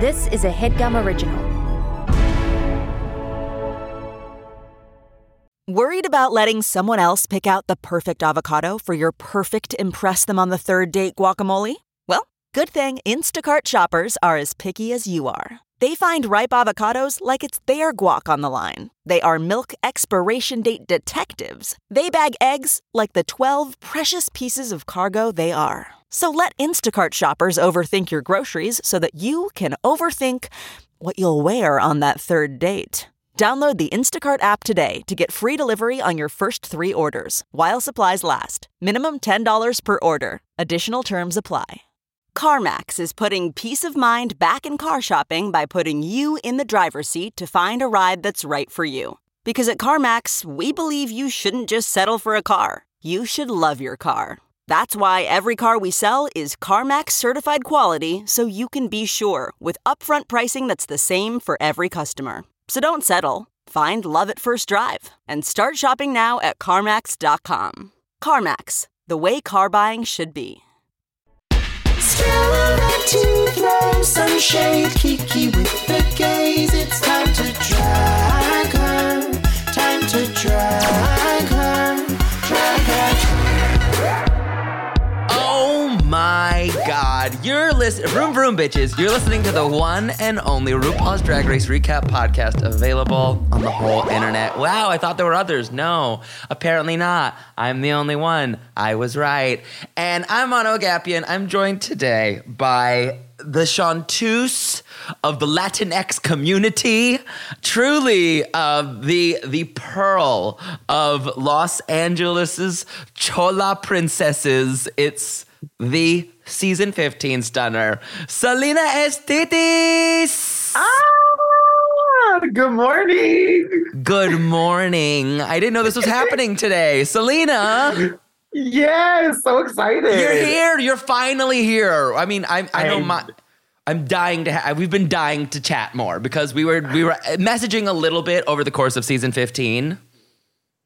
This is a headgum original. Worried about letting someone else pick out the perfect avocado for your perfect Impress Them on the Third Date guacamole? Well, good thing Instacart shoppers are as picky as you are. They find ripe avocados like it's their guac on the line. They are milk expiration date detectives. They bag eggs like the 12 precious pieces of cargo they are. So let Instacart shoppers overthink your groceries so that you can overthink what you'll wear on that third date. Download the Instacart app today to get free delivery on your first three orders while supplies last. Minimum $10 per order. Additional terms apply. CarMax is putting peace of mind back in car shopping by putting you in the driver's seat to find a ride that's right for you. Because at CarMax, we believe you shouldn't just settle for a car, you should love your car. That's why every car we sell is CarMax certified quality so you can be sure with upfront pricing that's the same for every customer. So don't settle. Find love at first drive and start shopping now at CarMax.com. CarMax, the way car buying should be. to throw some shade. Kiki with the gaze. It's time to drag god. You're listening, Vroom Vroom bitches. You're listening to the one and only RuPaul's Drag Race Recap podcast available on the whole internet. Wow, I thought there were others. No, apparently not. I'm the only one. I was right. And I'm Mano Agapion. I'm joined today by the chanteuse of the Latinx community, truly uh, the the pearl of Los Angeles's Chola princesses. It's the season 15 stunner, Salina EsTitties. Ah, good morning. Good morning. I didn't know this was happening today. Salina, Yes, so excited. you're here. You're finally here. I mean, I, I know I'm- my. I'm dying to. Ha- we've been dying to chat more because we were we were messaging a little bit over the course of season 15.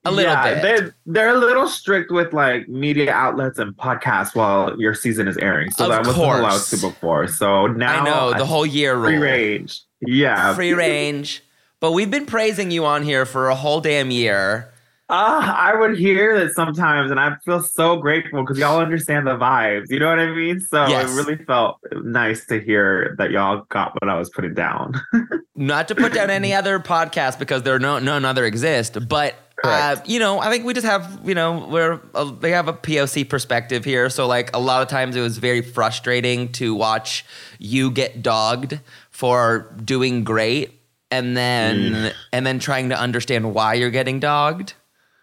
A little yeah, bit. They're, they're a little strict with like media outlets and podcasts while your season is airing. So Of that wasn't allowed to before. So now I know the I'm whole year rule. free range. Yeah. Free range. But we've been praising you on here for a whole damn year. Ah, I would hear that sometimes, and I feel so grateful because y'all understand the vibes. You know what I mean? So Yes. it really felt nice to hear that y'all got what I was putting down. Not to put down any other podcast because there are no none other exist, but uh, you know, I think we just have you know we're uh, they have a POC perspective here, so like a lot of times it was very frustrating to watch you get dogged for doing great, and then and then trying to understand why you're getting dogged.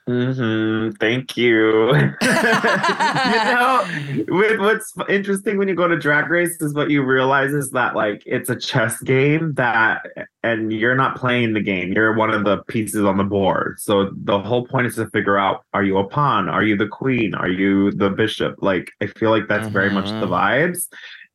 Hmm Thank you. you know, with, what's interesting when you go to Drag Race is what you realize is that like it's a chess game that, and you're not playing the game. You're one of the pieces on the board. So the whole point is to figure out: Are you a pawn? Are you the queen? Are you the bishop? Like I feel like that's very much the vibes.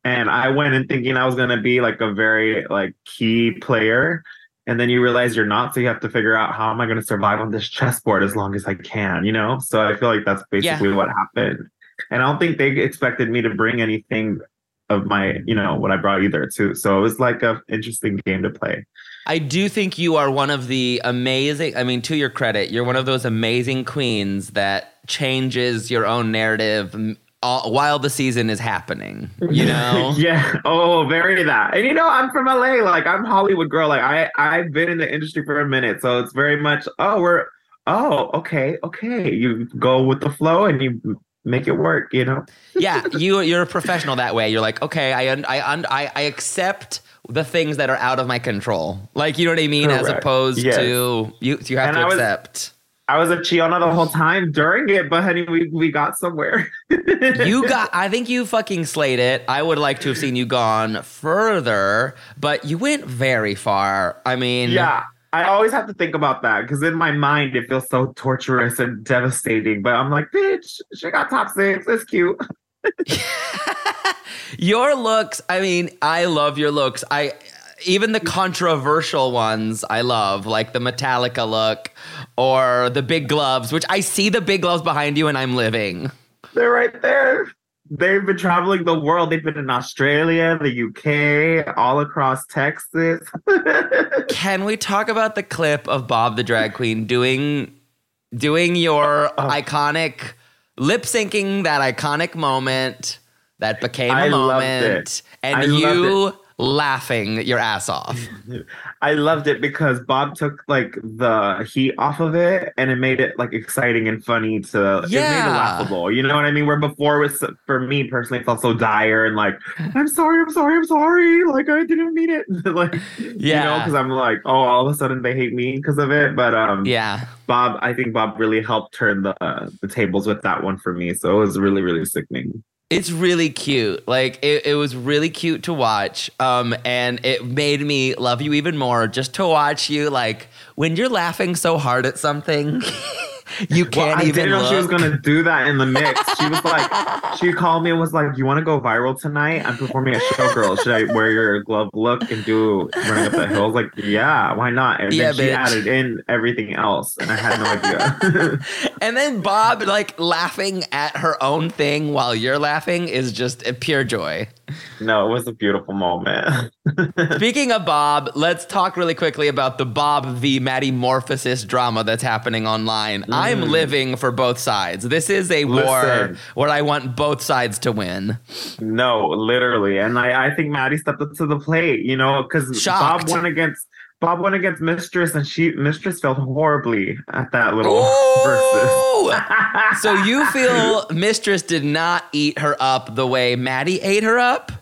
And I went in thinking I was gonna be like a very like key player and then you realize you're not so you have to figure out how am i going to survive on this chessboard as long as i can you know? So i feel like that's basically what happened. And i don't think they expected me to bring anything of my you know what i brought either too. So it was like a interesting game to play. I do think you are one of the amazing. I mean, to your credit, you're one of those amazing queens that changes your own narrative all, while the season is happening. You know. yeah oh very that and you know i'm from la like i'm hollywood girl like i i've been in the industry for a minute so it's very much oh we're oh okay okay you go with the flow and you make it work you know yeah, you you're a professional that way. You're like, okay, I un- I un- I, I accept the things that are out of my control. Like, you know what I mean? As opposed Yes. to you you have And to I was- accept. I was a Chiona the whole time during it, but honey, we, we got somewhere. You got I think you fucking slayed it. I would like to have seen you gone further, but you went very far. I mean, yeah, I always have to think about that because in my mind it feels so torturous and devastating. But I'm like, bitch, she got top six. It's cute. Your looks, I mean, I love your looks. I even the controversial ones I love, like the Metallica look or the big gloves, which I see the big gloves behind you and I'm living. They're right there. they've been traveling the world. They've been in Australia, the UK, all across Texas. Can we talk about the clip of Bob the drag queen doing doing your Oh. iconic lip syncing that iconic moment that became a I moment and I you laughing your ass off. I loved it because Bob took like the heat off of it and it made it like exciting and funny to it made it laughable. You know what I mean? Where before it was for me personally it felt so dire and like, I'm sorry, I'm sorry, I'm sorry. Like I didn't mean it. like you know, Yeah. because I'm like, oh, all of a sudden they hate me because of it. But um Yeah. Bob, I think Bob really helped turn the uh, the tables with that one for me. So it was really, really sickening. It's really cute. Like it, it was really cute to watch. Um, and it made me love you even more just to watch you like when you're laughing so hard at something, you can't I even didn't know look. she was gonna do that in the mix. She was like, she called me and was like, "You want to go viral tonight? I'm performing at Showgirls. Should I wear your glove look and do running up the hill?" I was like, "Yeah, why not?" And Yeah, then she bitch. added in everything else, and I had no idea. And then Bob like laughing at her own thing while you're laughing is just a pure joy. No, it was a beautiful moment. Speaking of Bob, let's talk really quickly about the Bob v. Maddie Morphosis drama that's happening online. I'm living for both sides. This is a war Mm. Listen. where I want both sides to win. no, literally, and I, I think Maddie stepped up to the plate. You know, because Bob went against. Bob went against Mistress, and she Mistress felt horribly at that little versus. So you feel Mistress did not eat her up the way Maddie ate her up?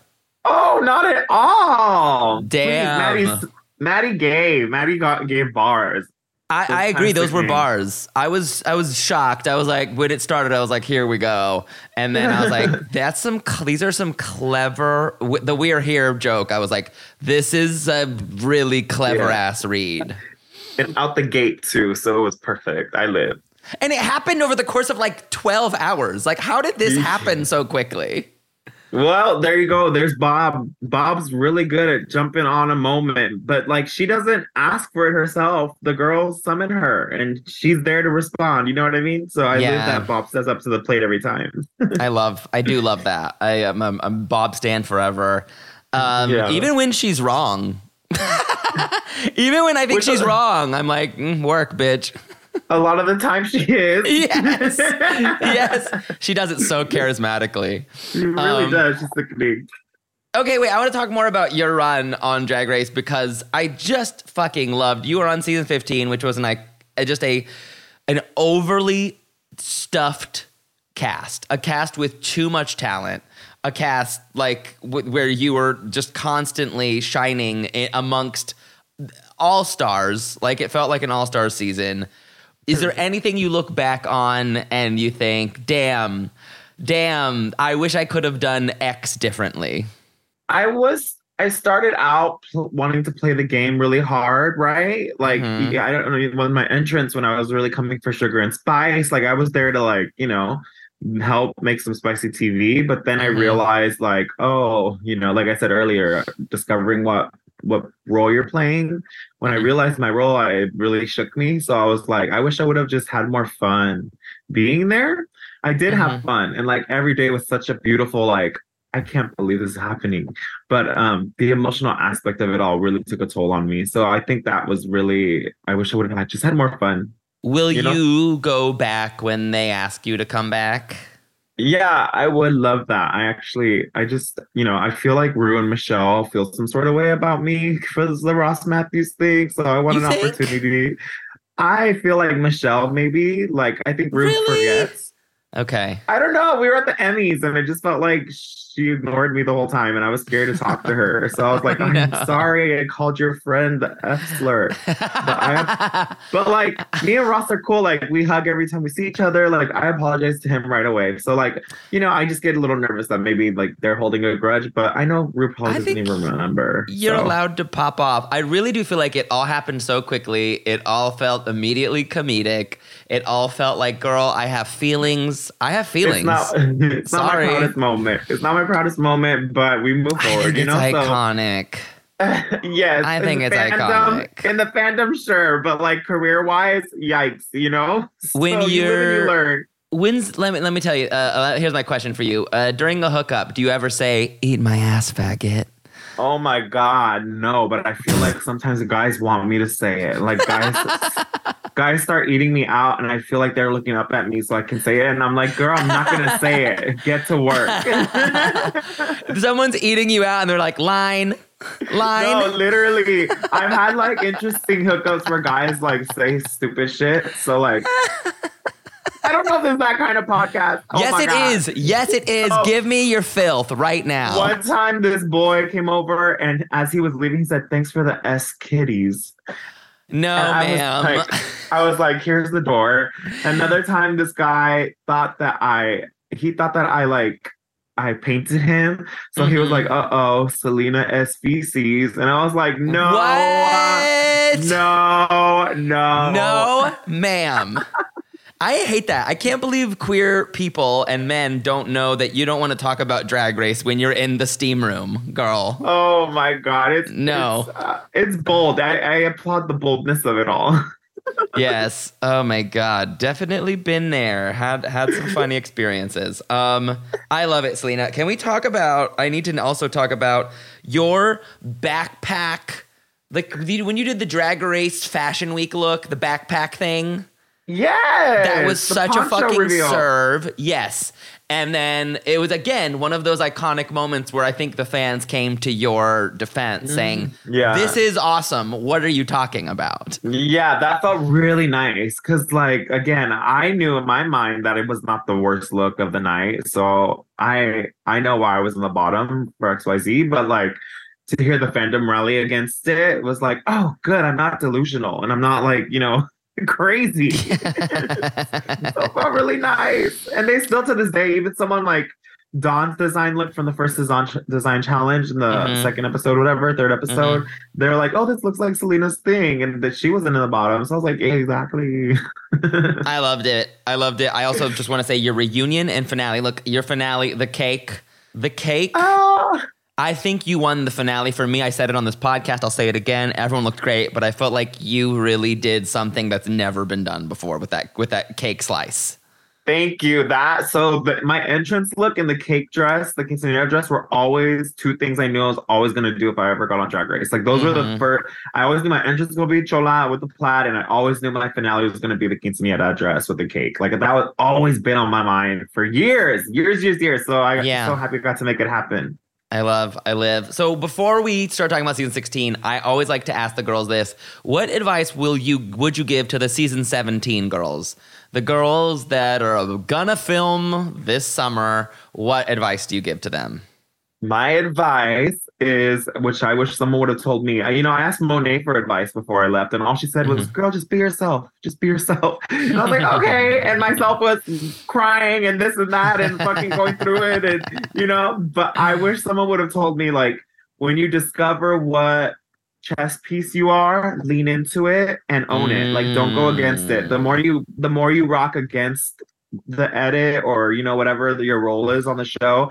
Oh, not at all. Please, Damn. Maddie's, Maddie gave. Maddie got gave bars. I, I agree. Those were bars. I was I was shocked. I was like, when it started, I was like, here we go. And then I was like, that's some. These are some clever. The "We Are Here" joke. I was like, this is a really clever Yeah. ass read. And out the gate too, so it was perfect. I lived. And it happened over the course of like twelve hours. Like, how did this happen so quickly? Well, there you go. There's Bob. Bob's really good at jumping on a moment, but like she doesn't ask for it herself. The girls summon her, and she's there to respond. You know what I mean? So I Yeah. live that Bob steps up to the plate every time. I love. I do love that. I am. I'm, I'm Bob Stan forever. Um, Yeah. Even when she's wrong. even when I think Which- she's wrong, I'm like, mm, work, bitch. A lot of the time, she is. yes, yes. She does it so charismatically. She really Um, does. She's sickening. Okay, wait. I want to talk more about your run on Drag Race because I just fucking loved. You were on season 15, which was an like uh, just a an overly stuffed cast, a cast with too much talent, a cast like w- where you were just constantly shining eh, amongst uh, all stars. Like it felt like an all star season. Is there anything you look back on and you think, damn, damn, I wish I could have done X differently? I was I started out pl- wanting to play the game really hard, right? Like Mhm. yeah, I don't know when my entrance when I was really coming for sugar and spice, like I was there to like, you know, help make some spicy TV, but then I Mhm. realized like, oh, you know, like I said earlier, discovering what what role you're playing. When I Mhm. realized my role, I, it really shook me. So I was like, I wish I would have just had more fun being there. I did have fun, and like every day was such a beautiful like I can't believe this is happening. But um, the emotional aspect of it all really took a toll on me. So I think that was really, I wish I would have had- just had more fun. Will You you, go back when they ask you to come back? Yeah, I would love that. I actually, I just, you know, I feel like Rue and Michelle feel some sort of way about me for the Ross Mathews thing. So I want You an think? opportunity. I feel like Michelle, maybe. Like, I think Rue Really? forgets. Okay. I don't know. We were at the Emmys and I just felt like she ignored me the whole time and I was scared to talk to her. So I was like, I'm No. sorry I called your friend the F slur. I But like me and Ross are cool. Like we hug every time we see each other. Like I apologize to him right away. So like, you know, I just get a little nervous that maybe like they're holding a grudge, but I know RuPaul I doesn't even remember. You're so. allowed to pop off. I really do feel like it all happened so quickly. It all felt immediately comedic. It all felt like, girl, I have feelings. I have feelings. It's not, it's not Sorry. my proudest moment. It's not my proudest moment, but we move forward. you it's know, so iconic. yes, I in think it's fandom, iconic. In the fandom, sure, but like career wise, yikes, you know. When So you live and you're- you learn. When's let me let me tell you. Uh, uh, here's my question for you. Uh, during the hookup, do you ever say "eat my ass, faggot"? Oh my god, no! But I feel like sometimes the guys want me to say it. Like guys, guys start eating me out, and I feel like they're looking up at me so I can say it, and I'm like, girl, I'm not gonna say it. Get to work. Someone's eating you out, and they're like, "Line, line." no, literally, I've had like interesting hookups where guys like say stupid shit. So like, I don't know if it's that kind of podcast. Oh yes, it God. is. Yes, it is. Oh. Give me your filth right now. One time, this boy came over, and as he was leaving, he said, "Thanks for the S kitties." No, And I was ma'am. like- I was like, "Here's the door." Another time, this guy thought that I he thought that I like I painted him, so he was Mhm. like, "Uh oh, Salina SVCs," and I was like, "No, What? no, no, No, ma'am. I hate that. I can't believe queer people and men don't know that you don't want to talk about drag race when you're in the steam room, girl. Oh my god, it's No. it's, uh, it's bold. I, I applaud the boldness of it all. yes. Oh my god. Definitely been there. Had had some funny experiences. Um I love it, Salina. Can we talk about I need to also talk about your backpack like when you did the drag race fashion week look, the backpack thing. Yeah, That was such a fucking serve. Yes. And then it was again one of those iconic moments where I think the fans came to your defense mm-hmm. saying, Yeah. This is awesome. What are you talking about? Yeah, that felt really nice because, like, again, I knew in my mind that it was not the worst look of the night. So I I know why I was in the bottom for X Y Z, but like to hear the fandom rally against it was like, oh, good, I'm not delusional and I'm not like you know crazy. so felt really nice, and they still to this day, even someone like. Dawn's design look from the first design design challenge in the Mhm. second episode, whatever, third episode they're like, "Oh, this looks like Salina's thing," and that she wasn't in the bottom. So I was like, yeah, "Exactly." I loved it. I loved it. I also just want to say your reunion and finale. Look, your finale, the cake. The cake. oh, I think you won the finale for me. I said it on this podcast. I'll say it again. Everyone looked great, but I felt like you really did something that's never been done before with that with that cake slice. thank you. That so the, my entrance look and the cake dress, the quinceanera dress, were always two things I knew I was always gonna do if I ever got on Drag Race. Like those were the Mhm. first. I always knew my entrance was gonna be chola with the plaid, and I always knew my finale was gonna be the quinceanera dress with the cake. Like that was always been on my mind for years, years, years, years. So I Yeah. so happy I got to make it happen. I love, I live. So before we start talking about season 16, I always like to ask the girls this. What advice will you would you give to the season 17 girls? The girls that are gonna film this summer, what advice do you give to them? My advice is, which I wish someone would have told me. I- You know, I asked Monet for advice before I left, and all she said was, mm-hmm. "Girl, just be yourself. Just be yourself." And I was like, "Okay," and myself was crying and this and that, and fucking going through it, and you know. But I wish someone would have told me, like, when you discover what chess piece you are, lean into it and own it. Like, don't go against it. The more you, the more you rock against the edit or you know whatever your role is on the show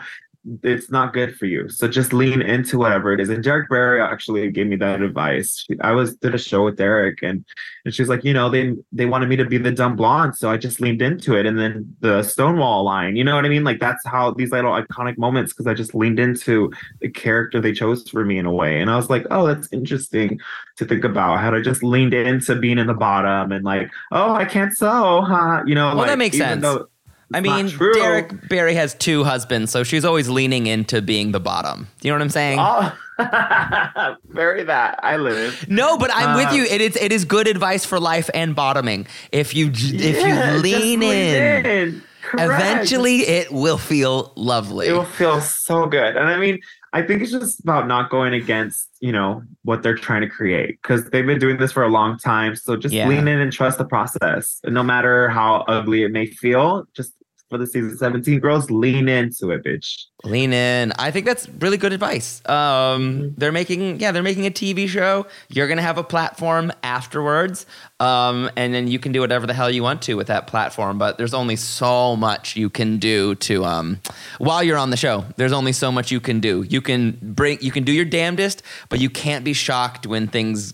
it's not good for you. So just lean into whatever it is. And derrick barry actually gave me that advice. She- i was did a show with derrick and and she was like you know they they wanted me to be the dumb blonde so i just leaned into it. And then the stonewall line you know what i mean? Like that's how these little iconic moments because i just leaned into the character they chose for me in a way. And i was like oh that's interesting to think about how I just leaned into being in the bottom and like, oh, I can't sew, huh? You know, Well, like, that makes sense. though I mean. Derrick Barry has two husbands, so she's always leaning into being the bottom. Do you know what I'm saying? Oh, very that I live. No, but I'm with Uh, you. It is it is good advice for life and bottoming. If you if Yeah, you just lean in, Correct. eventually it will feel lovely. it will feel so good. And I mean, I think it's just about not going against, you know, what they're trying to create because they've been doing this for a long time. So just Yeah. lean in and trust the process. And no matter how ugly it may feel, just for the season 17 girls, lean into it, bitch. Lean in. I think that's really good advice. Um, they're making, yeah, they're making a TV show. You're gonna have a platform afterwards, um, and then you can do whatever the hell you want to with that platform. But there's only so much you can do to, um, while you're on the show. There's only so much you can do. You can bring, you can do your damnedest, but you can't be shocked when things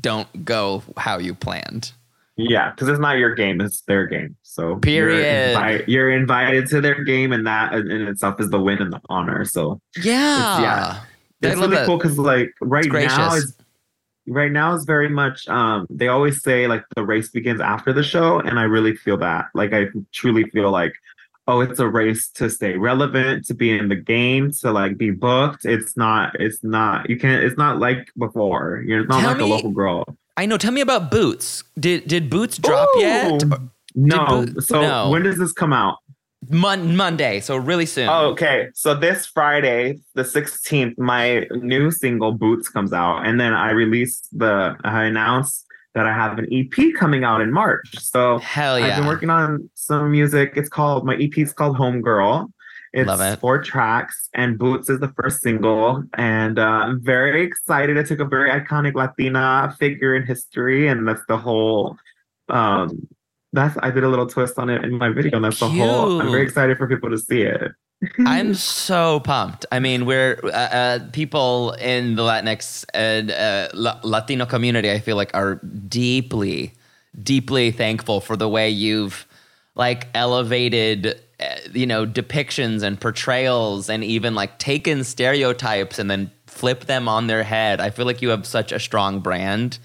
don't go how you planned. Yeah, because it's not your game; it's their game. So Period. You're, invi- you're invited to their game, and that in itself is the win and the honor. So Yeah. yeah. I it's really that. cool because like right gracious. now is right now is very much um they always say like the race begins after the show and i really feel that like i truly feel like oh it's a race to stay relevant to be in the game to like be booked it's not it's not you can't it's not like before you're not Tell like me- a local girl I know. Tell me about Boots. Did did Boots drop Ooh. yet? No Did so no. when does this come out Mon- Monday, so really soon. Oh, okay. So this Friday, the 16th, my new single Boots comes out. And then I release the, I announce that I have an EP coming out in March. So Hell yeah. I've been working on some music. It's called, my EP is called Homegirl. It's Love it. four tracks, and Boots is the first single. And uh, I'm very excited. I took a very iconic Latina figure in history, and that's the whole. Um, that's I did a little twist on it in my video, and that's the whole. I'm very excited for people to see it. I'm so pumped. I mean, we're uh, uh, people in the Latinx and uh, La- Latino community. I feel like are deeply, deeply thankful for the way you've like elevated, uh, you know, depictions and portrayals, and even like taken stereotypes and then flip them on their head. I feel like you have such a strong brand.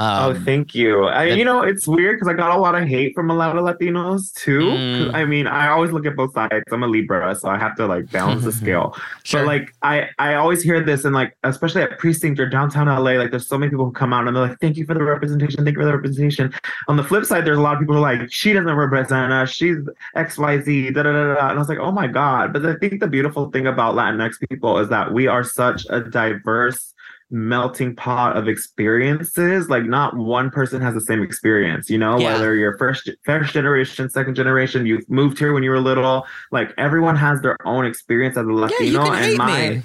Oh, Um, thank you. I, that- you know, it's weird because I got a lot of hate from a lot of Latinos too. Mm. I mean, I always look at both sides. I'm a Libra, so I have to like balance the scale. Sure. But like, I I always hear this, and like, especially at precinct or downtown LA, like, there's so many people who come out and they're like, "Thank you for the representation. Thank you for the representation." On the flip side, there's a lot of people who are like, "She doesn't represent us. She's X Y Z." Da da da da. And I was like, "Oh my god!" But I think the beautiful thing about Latinx people is that we are such a diverse melting pot of experiences like not one person has the same experience you know Yeah. whether you're first first generation second generation you've moved here when you were little like everyone has their own experience as a yeah, latino can and my me.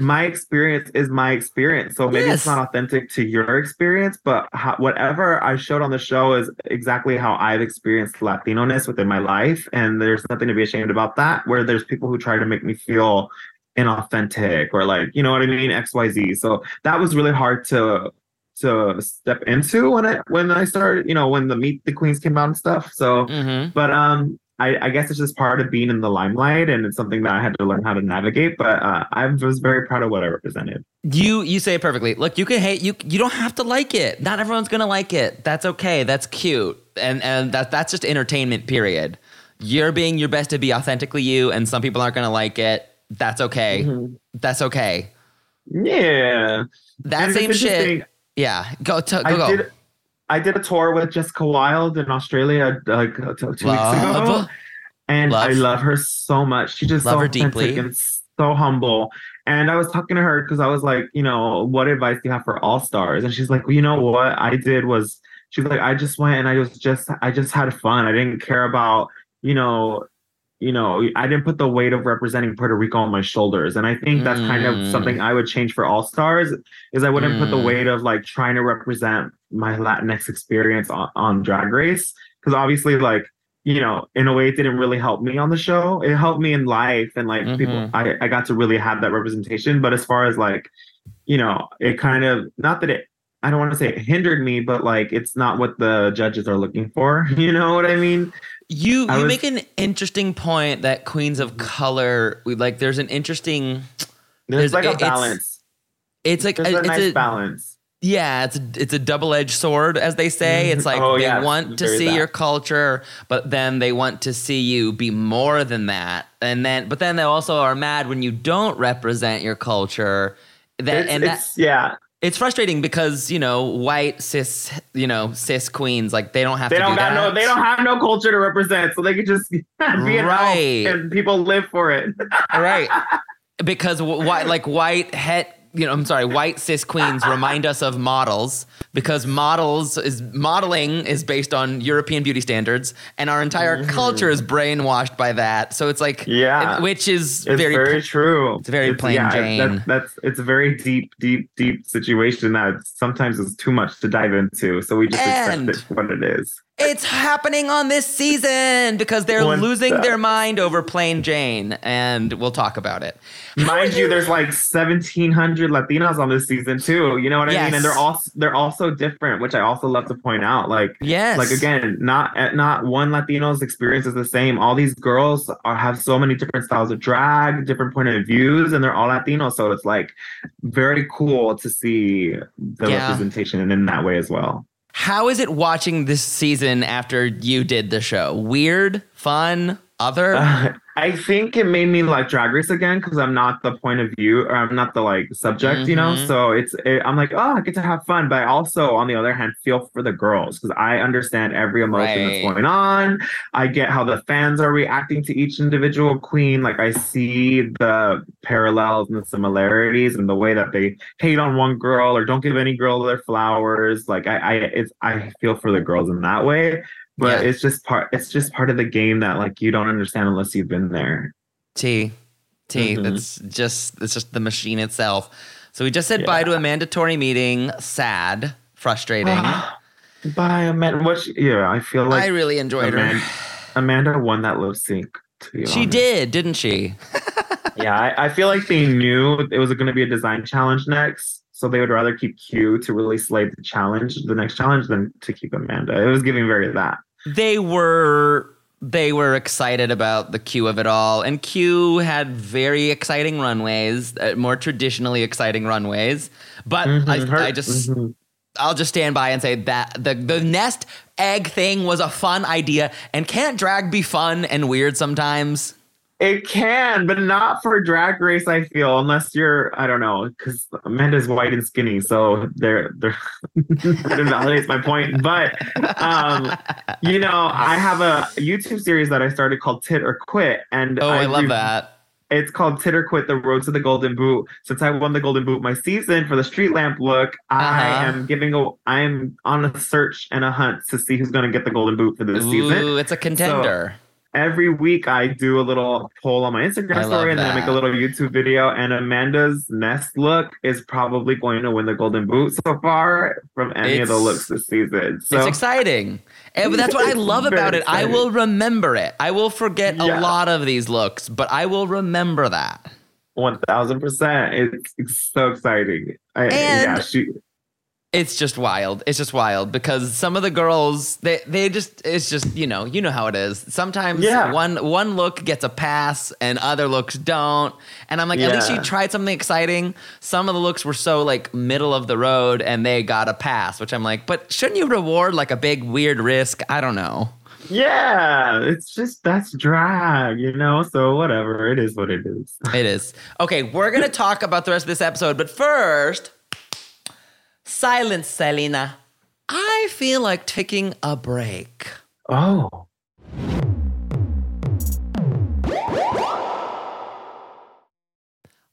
my experience is my experience so maybe Yes. it's not authentic to your experience but how, whatever i showed on the show is exactly how i've experienced latino-ness within my life and there's nothing to be ashamed about that where there's people who try to make me feel inauthentic or like you know what i mean xyz so that was really hard to to step into when i when i started you know when the meet the queens came out and stuff so hmm but um I, I guess it's just part of being in the limelight and it's something that I had to learn how to navigate. But uh, I was very proud of what I represented. You you say it perfectly. Look, you can hate you. You don't have to like it. Not everyone's gonna like it. That's okay. That's cute. And and that that's just entertainment. Period. You're being your best to be authentically you, and some people aren't gonna like it. That's okay. Mm-hmm. That's okay. Yeah. That And same shit. Yeah. Go to go I go. did I did a tour with Jessica Wild in Australia like uh, two two weeks ago. Love. And I Love. love her so much. She's just Love so her deeply. and so humble. And I was talking to her because I was like, you know, what advice do you have for all stars? And she's like, well, you know what I did was she's like, I just went and I was just I just had fun. I didn't care about, you know, you know, I didn't put the weight of representing Puerto Rico on my shoulders. And I think that's kind Mm. of something I would change for all stars is I wouldn't put the Mm. weight of like trying to represent my Latinx experience on, on Drag Race. Because obviously, like, you know, in a way, it didn't really help me on the show. It helped me in life, and like people, Mhm. I, I got to really have that representation. But as far as like, you know, it kind of not that it, I don't want to say it hindered me, but like it's not what the judges are looking for. You know what I mean? You I you was- make an interesting point that queens of color we like. There's an interesting. There's, There's- like a it- it's- balance. It's like There's uh, a it's nice a balance. Yeah, it's a, it's a double edged sword, as they say. Mm-hmm. It's like Oh, they yeah, want to see that. your culture, but then they want to see you be more than that. And then, but then they also are mad when you don't represent your culture. That It's, and that yeah. It's frustrating because you know white cis you know cis queens like they don't have They to don't do got that. no. They don't have no culture to represent, so they could just be an Right. and people live for it. right because white like white het you know i'm sorry white cis queens remind us of models because models is modeling is based on european beauty standards and our entire mm-hmm. culture is brainwashed by that so it's like. Yeah. which is It's very, very, true. it's very plain Jane. That, that's it's a very deep, deep, deep situation that sometimes is too much to dive into. So we just And- accept it for what it is. It's happening on this season because they're What's losing their mind over Plain Jane, and we'll talk about it. Mind you, there's like 1,700 Latinos on this season too. You know what I Yes. mean? And they're all they're all so different, which I also love to point out. Like, Yes. like again, not eh, not one Latino's experience is the same. All these girls are, have so many different styles of drag, different point of views, and they're all Latino. So it's like very cool to see the Yeah. representation in that way as well. How is it watching this season after you did the show? Weird, fun, other? Uh, I think it made me like Drag Race again because I'm not the point of view or I'm not the like subject, you know. Mhm. So it's it, I'm like, oh, I get to have fun, but I also, on the other hand, feel for the girls because I understand every emotion Right. that's going on. I get how the fans are reacting to each individual queen. Like I see the parallels and the similarities and the way that they hate on one girl or don't give any girl their flowers. Like I, I it's I feel for the girls in that way but Yeah. it's just part it's just part of the game that like you don't understand unless you've been there T. T. Mhm. That's just it's just the machine itself. So we just said Yeah. bye to Amanda Tori Meating. Sad, frustrating. bye amanda she- yeah i feel like I really enjoyed amanda, her. amanda won that lip sync She honest. did, didn't she? yeah I, I feel like they knew it was going to be a design challenge next so they would rather keep q to really slay the challenge the next challenge than to keep amanda it was giving very that They were they were excited about the Q of it all, and Q had very exciting runways, uh, more traditionally exciting runways. But Mhm, her- I, I just mhm. I'll just stand by and say that the the nest egg thing was a fun idea, and can't drag be fun and weird sometimes? It can, but not for drag race. I feel unless you're, I don't know, because Amanda's white and skinny, so they're they're that invalidates my point. But um, you know, I have a YouTube series that I started called Tit or Quit, and Oh, I love re- that. It's called Tit or Quit: The Road to the Golden Boot. Since I won the Golden Boot my season for the Street Lamp look, I Uh-huh. am giving a. I'm on a search and a hunt to see who's going to get the Golden Boot for this season Ooh, it's a contender. Every week I do a little poll on my Instagram story and then I make a little YouTube video. And Amanda's nest look is probably going to win the golden boot so far from any of the looks this season. So it's exciting. And that's what I love about it. I will remember it. I will forget a lot of these looks, but I will remember that. one thousand percent. It's, it's so exciting. I, yeah, And- she. It's just wild. It's just wild because some of the girls they they just it's just you know you know how it is. Sometimes Yeah. one one look gets a pass and other looks don't. And I'm like, at least Yeah. you tried something exciting. Some of the looks were so like middle of the road and they got a pass, which I'm like, but shouldn't you reward like a big weird risk? I don't know. Yeah, it's just that's drag, you know. So whatever, it is what it is. It is. Okay, we're to talk about the rest of this episode, but first, silence, Salina. I feel like taking a break. Oh,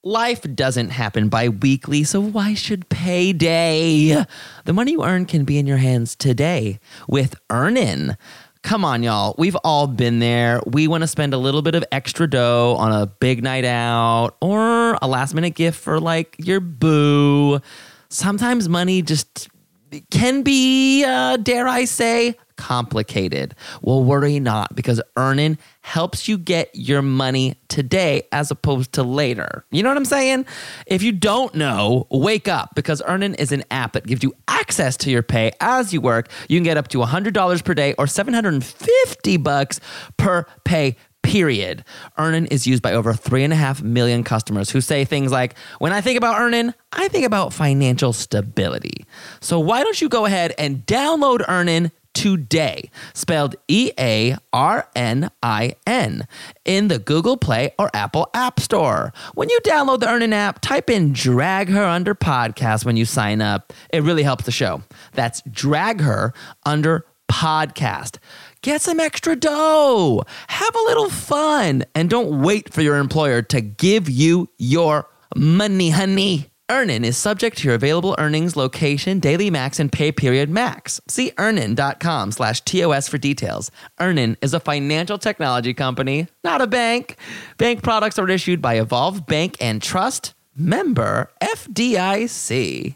Life doesn't happen bi weekly, so why should payday? The money you earn can be in your hands today with Earnin. Come on, y'all. We've all been there. We want to spend a little bit of extra dough on a big night out or a last minute gift for like your boo. Sometimes money just can be, uh, dare I say, complicated. Well, worry not because Earnin helps you get your money today as opposed to later. You know what I'm saying? If you don't know, wake up because Earnin is an app that gives you access to your pay as you work. You can get up to $100 per day or 750 bucks per pay period. Earnin is used by over three and a half million customers who say things like, when I think about Earnin, I think about financial stability. So why don't you go ahead and download Earnin today, spelled E A R N I N, in the Google Play or Apple App Store. When you download the Earnin app, type in Drag Her Under Podcast when you sign up. It really helps the show. That's Drag Her Under Podcast. Get some extra dough. Have a little fun. And don't wait for your employer to give you your money, honey. Earnin is subject to your available earnings, location, daily max, and pay period max. See earnin.com slash TOS for details. Earnin is a financial technology company, not a bank. Bank products are issued by Evolve Bank and Trust, member FDIC.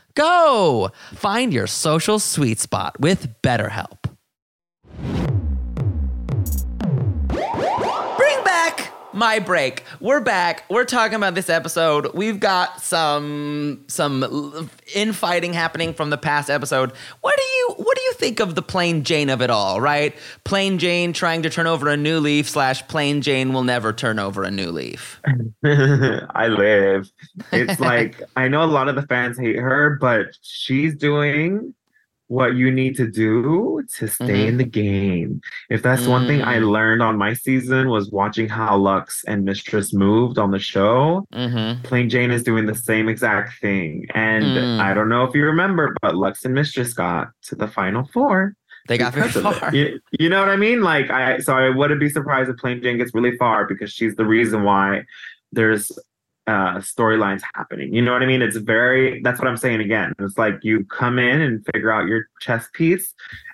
Go! Find your social sweet spot with BetterHelp. Bring back my break. We're back. We're talking about this episode. We've got some some infighting happening from the past episode. What do you what do you think of the plain Jane of it all? Right? Plain Jane trying to turn over a new leaf slash plain Jane will never turn over a new leaf. I live. It's like I know a lot of the fans hate her, but she's doing what you need to do to stay in the game. If that's one thing I Mm. learned on my season was watching how Luxx and Mistress moved on the show. Mm-hmm. Plain Jane is doing the same exact thing. And Mm. I don't know if you remember, but Luxx and Mistress got to the final four. They got very because of it. far. You, you know what I mean? Like I so I wouldn't be surprised if Plain Jane gets really far because she's the reason why there's uh storylines happening. You know what I mean? It's very that's what I'm saying again. It's like you come in and figure out your chess piece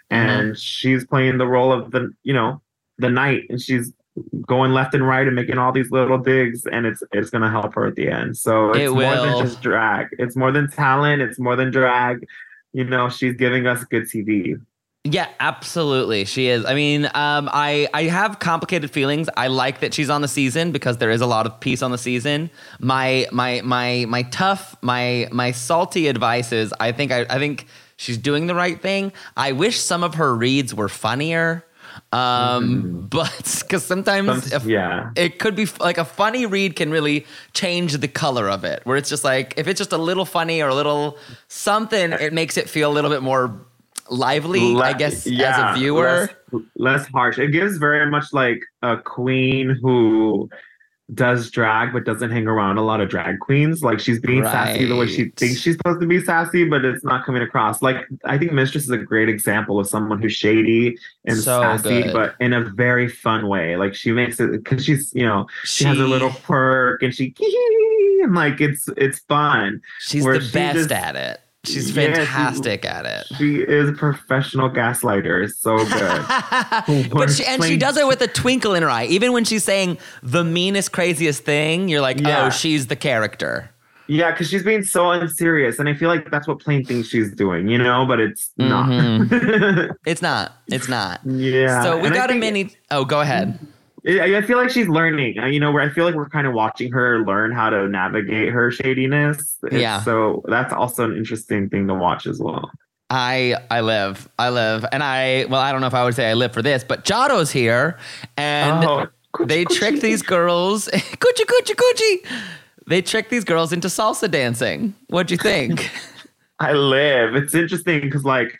and she's playing the role of the you know the knight and she's going left and right and making all these little digs and it's it's gonna help her at the end. So it's It more than just drag. It's more than talent, it's more than drag. You know, she's giving us good TV. Yeah, absolutely. She is. I mean, um, I I have complicated feelings. I like that she's on the season because there is a lot of peace on the season. My my my my tough my my salty advice is I think I, I think she's doing the right thing. I wish some of her reads were funnier. Um, but because sometimes Mm-hmm. Some- yeah. it could be like a funny read can really change the color of it. Where it's just like if it's just a little funny or a little something, it makes it feel a little bit more lively. I Le- guess as a viewer. less, less harsh. It gives very much like a queen who does drag but doesn't hang around a lot of drag queens. Like she's being sassy the way she thinks she's supposed to be sassy, but it's not coming across. Like I think Mistress is a great example of someone who's shady and So sassy, good. but in a very fun way. Like she makes it because she's you know she, has a little quirk and she and like it's it's fun. She's the she best just- at it. She's Yeah, she- fantastic at it. She is a professional gaslighter. So good. but she, and she does it with a twinkle in her eye. Even when she's saying the meanest, craziest thing, you're like, oh, Yeah. oh, she's the character. Yeah, because she's being so unserious, and I feel like that's what Plain thinks she's doing, you know, but it's not. Mm-hmm. It's not. It's not. yeah. so we and got a mini. Oh, go ahead. I I feel like she's learning. You know, where I feel like we're kind of watching her learn how to navigate her shadiness. It's- Yeah. So that's also an interesting thing to watch as well. I I live. I live. And I well, I don't know if I would say I live for this, but Charo's here and Oh, coochie, they coochie. tricked these girls coochie coochie coochie. They tricked these girls into salsa dancing. What'd you think? I live. It's interesting because, like,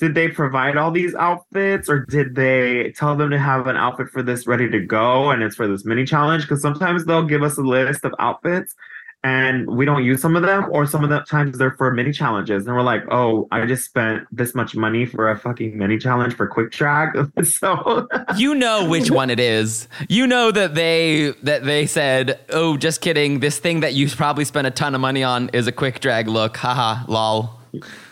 did they provide all these outfits or did they tell them to have an outfit for this ready to go and it's for this mini challenge? Because sometimes they'll give us a list of outfits and we don't use some of them, or some of the times they're for mini challenges. And we're like, oh, I just spent this much money for a fucking mini challenge for quick drag. so you know which one it is. You know that they that they said, "Oh, just kidding. This thing that you probably spent a ton of money on is a quick drag look." Haha, lol.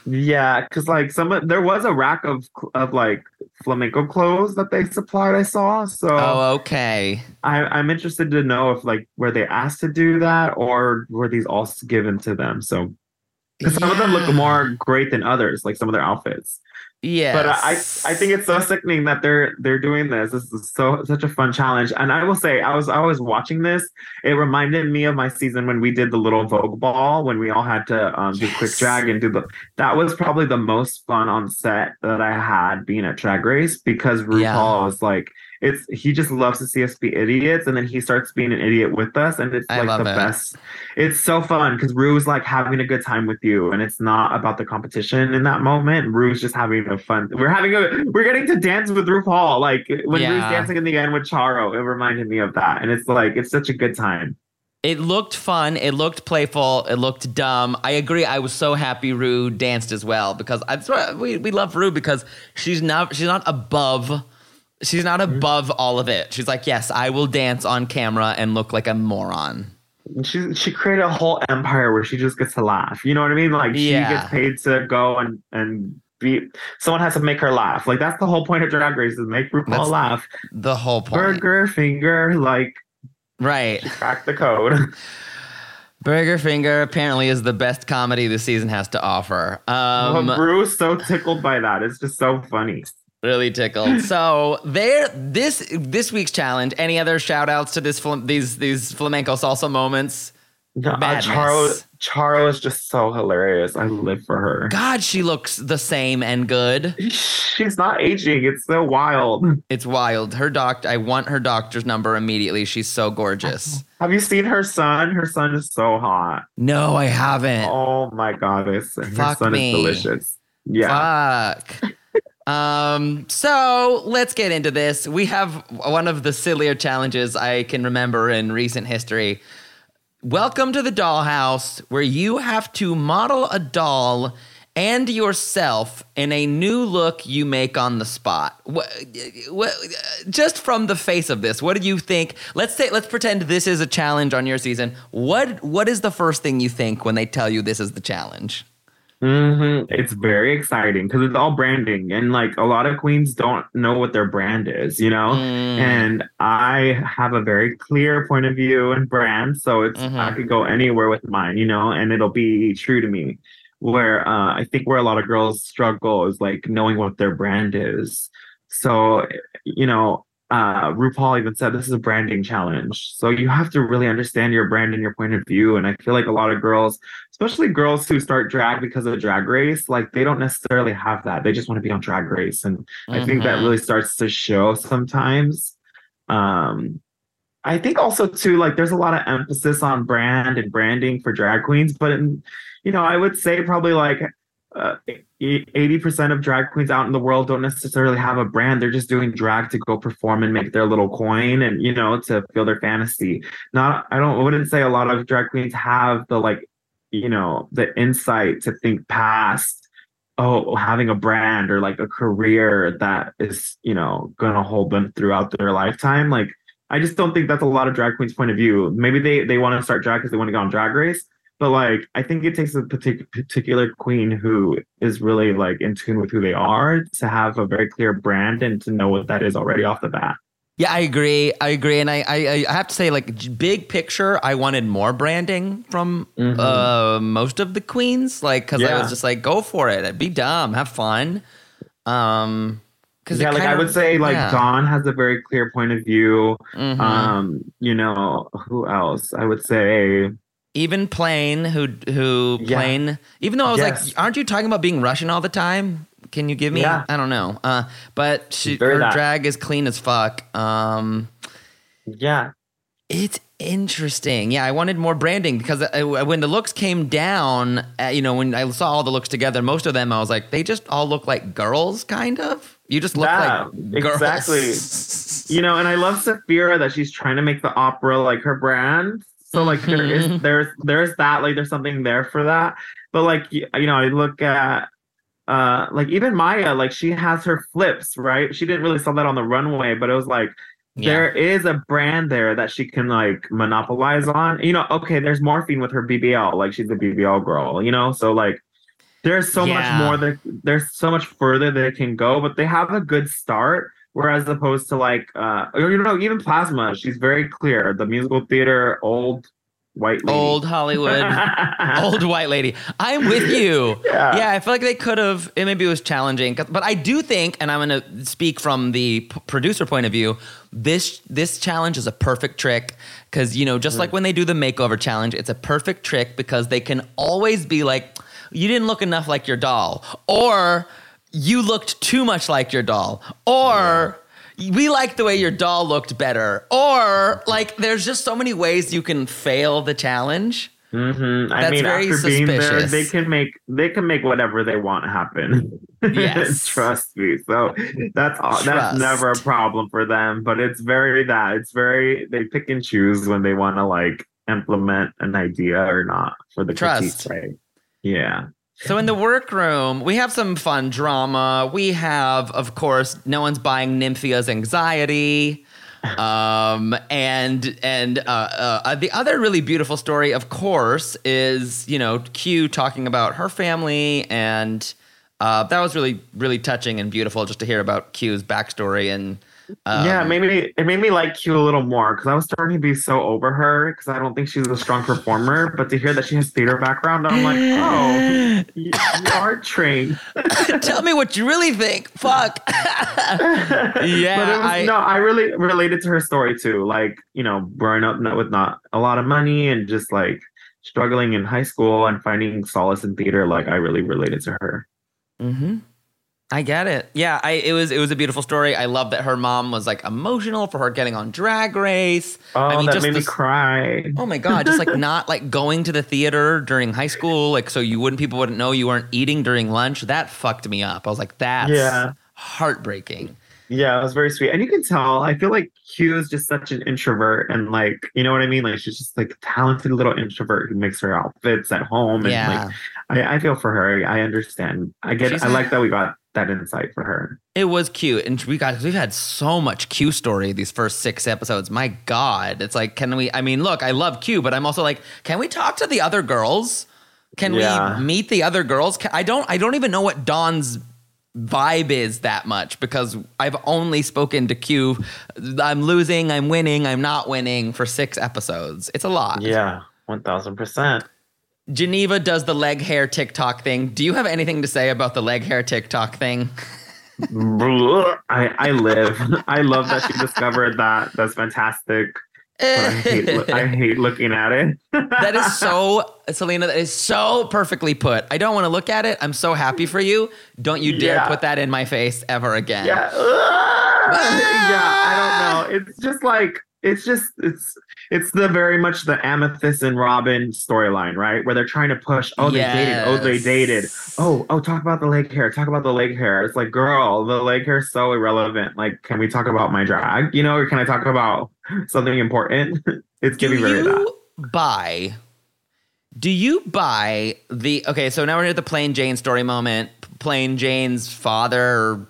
Yeah, because like some there was a rack of of like flamenco clothes that they supplied. I saw. So Oh, okay. I, I'm interested to know if like were they asked to do that or were these all given to them? So because some of them look more great than others, like some of their outfits. Yes. But I, I think it's so sickening that they're they're doing this. This is so such a fun challenge. And I will say, I was I was watching this. It reminded me of my season when we did the little Vogue ball when we all had to um, do quick drag and do the. That was probably the most fun on set that I had being at Drag Race because RuPaul Yeah. was like. It's he just loves to see us be idiots, and then he starts being an idiot with us, and it's I like the it. best. It's so fun because Rue's like having a good time with you, and it's not about the competition in that moment. Rue's just having a fun. We're having a. We're getting to dance with RuPaul. Like when Rue's Yeah. dancing in the end with Charo, it reminded me of that, and it's like it's such a good time. It looked fun. It looked playful. It looked dumb. I agree. I was so happy Rue danced as well because I, we we love Rue because she's not she's not above she's not above all of it. She's like, yes, I will dance on camera and look like a moron. She she created a whole empire where she just gets to laugh. You know what I mean? Like she Yeah. gets paid to go and and be. Someone has to make her laugh. Like that's the whole point of Drag Race is make RuPaul That's laugh. The whole point, Burger finger, like right? crack the code. Burger Finger apparently is the best comedy the season has to offer. Um, Bruce so tickled by that. It's just so funny. Really tickled. So there, this this week's challenge. Any other shout outs to this these these flamenco salsa moments? No, uh. Charo, Charo is just so hilarious. I live for her. God, she looks the same and good. She's not aging. It's so wild. It's wild. Her doc, I want her doctor's number immediately. She's so gorgeous. Have you seen her son? Her son is so hot. No, I haven't. Oh my goddess. Her Fuck son me. is delicious. Yeah. Fuck. Um, so let's get into this. We have one of the sillier challenges I can remember in recent history. Welcome to the dollhouse, where you have to model a doll and yourself in a new look you make on the spot. Just from the face of this, what do you think? Let's say, let's pretend this is a challenge on your season. What, what is the first thing you think when they tell you this is the challenge? Hmm It's very exciting because it's all branding, and like a lot of queens don't know what their brand is, you know. Mm. And I have a very clear point of view and brand, so it's Mhm. I could go anywhere with mine, you know, and it'll be true to me. Where uh, I think where a lot of girls struggle is like knowing what their brand is. So you know, uh, RuPaul even said this is a branding challenge. So you have to really understand your brand and your point of view. And I feel like a lot of girls, especially girls who start drag because of drag race, like they don't necessarily have that. They just want to be on drag race. And I think that really starts to show sometimes. Um, I think also too, like there's a lot of emphasis on brand and branding for drag queens, but in, you know, I would say probably like uh, eighty percent of drag queens out in the world don't necessarily have a brand. They're just doing drag to go perform and make their little coin, and you know, to feel their fantasy. Not, I don't, I wouldn't say a lot of drag queens have the like, you know, the insight to think past oh having a brand or like a career that is you know gonna hold them throughout their lifetime like i just don't think that's a lot of drag queens point of view maybe they they want to start drag because they want to go on drag race but like i think it takes a partic- particular queen who is really like in tune with who they are to have a very clear brand and to know what that is already off the bat Yeah, I agree. I agree, and I, I, I have to say, like big picture, I wanted more branding from Mhm. uh, most of the queens, like because I was just like, go for it, be dumb, have fun. Um, because yeah like i would say like yeah. dawn has a very clear point of view Mhm. um you know who else i would say even Plane who who Yeah. Plane, even though I was Yes. like, aren't you talking about being Russian all the time? Can you give me? Yeah. I don't know. Uh, but she, her that. drag is clean as fuck. Um. yeah It's interesting. Yeah, I wanted more branding because uh, when the looks came down, uh, you know, when I saw all the looks together, most of them I was like, they just all look like girls, kind of. You just look Yeah, like girls. exactly. you know and i love Sapphira that she's trying to make the opera like her brand so like there is there's there's that like there's something there for that but like you know i look at uh like even Mhi'ya like she has her flips right she didn't really sell that on the runway but it was like Yeah. there is a brand there that she can like monopolize on you know okay there's morphine with her bbl like she's a bbl girl you know so like there's so Yeah. much more that there's so much further they can go, but they have a good start. Whereas opposed to like uh you know, even Plasma, she's very clear. The musical theater, old white lady. Old Hollywood, old white lady. I'm with you. Yeah. Yeah, I feel like they could have. It maybe was challenging, but I do think, and I'm going to speak from the p- producer point of view. This this challenge is a perfect trick because you know, just like when they do the makeover challenge, it's a perfect trick because they can always be like, "You didn't look enough like your doll," or "You looked too much like your doll," or. We like the way your doll looked better. Or, like, there's just so many ways you can fail the challenge. Mhm. I That's mean, very after being there, suspicious. they can make they can make whatever they want happen. Yes. trust me. So that's all. That's never a problem for them. But it's very that it's very they pick and choose when they want to like implement an idea or not for the Trust. critique, right? Yeah. So in the workroom, we have some fun drama. We have, of course, no one's buying Nymphia's anxiety. Um, and and uh, uh, the other really beautiful story, of course, is you know Q talking about her family, and uh, that was really really touching and beautiful just to hear about Q's backstory and um, yeah, me it made me like Q a little more because I was starting to be so over her because I don't think she's a strong performer. But to hear that she has theater background, I'm like, oh, you, you are trained. Tell me what you really think. Fuck. yeah, but it was, I, no, I really related to her story too. Like, you know, growing up not- with not a lot of money and just like struggling in high school and finding solace in theater. Like, I really related to her. Mm-hmm. I get it. Yeah, I it was it was a beautiful story. I love that her mom was like emotional for her getting on Drag Race. Oh, I mean, that just made me cry. Oh my god, just like not like going to the theater during high school, like so you wouldn't people wouldn't know you weren't eating during lunch. That fucked me up. I was like, that's Yeah. heartbreaking. Yeah, it was very sweet. And you can tell, I feel like Q is just such an introvert and like, you know what I mean? Like she's just like a talented little introvert who makes her outfits at home. And Yeah. like I, I feel for her. I understand. I get She's I a- like that we got that insight for her. It was cute, and we got we've had so much Q story these first six episodes. My God, it's like, can we? I mean, look, I love Q, but I'm also like, can we talk to the other girls? Can Yeah. we meet the other girls? Can, I don't. I don't even know what Dawn's vibe is that much because I've only spoken to Q. I'm losing. I'm winning. I'm not winning for six episodes. It's a lot. Yeah, one thousand percent. Geneva does the leg hair TikTok thing. Do you have anything to say about the leg hair TikTok thing? I I live. I love that she discovered that. That's fantastic. But I hate, I hate looking at it. that is so Salina, that is so perfectly put. I don't want to look at it. I'm so happy for you. Don't you dare Yeah. put that in my face ever again. yeah. yeah, I don't know. It's just like it's just it's it's the very much the Amethyst and Robin storyline, right? Where they're trying to push, oh they dated, oh they dated. Oh, oh talk about the leg hair, talk about the leg hair. It's like, girl, the leg hair is so irrelevant. Like, can we talk about my drag? You know, or can I talk about something important? it's Do giving very that. you buy do you buy the okay, so now we're at the Plane Jane story moment. Plane Jane's father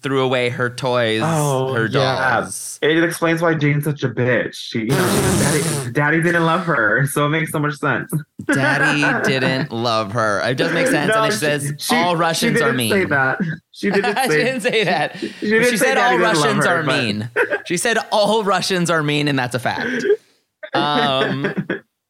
threw away her toys, Oh, her yeah. dolls. It explains why Jane's such a bitch. She, you know, daddy, daddy didn't love her, so it makes so much sense. Daddy didn't love her. It does make sense. No, and then she, she- says she- all Russians are didn't mean. Say that. She didn't she say. didn't say that. She She, didn't say said all Russians her, are but- mean. She said all Russians are mean, and that's a fact. Um,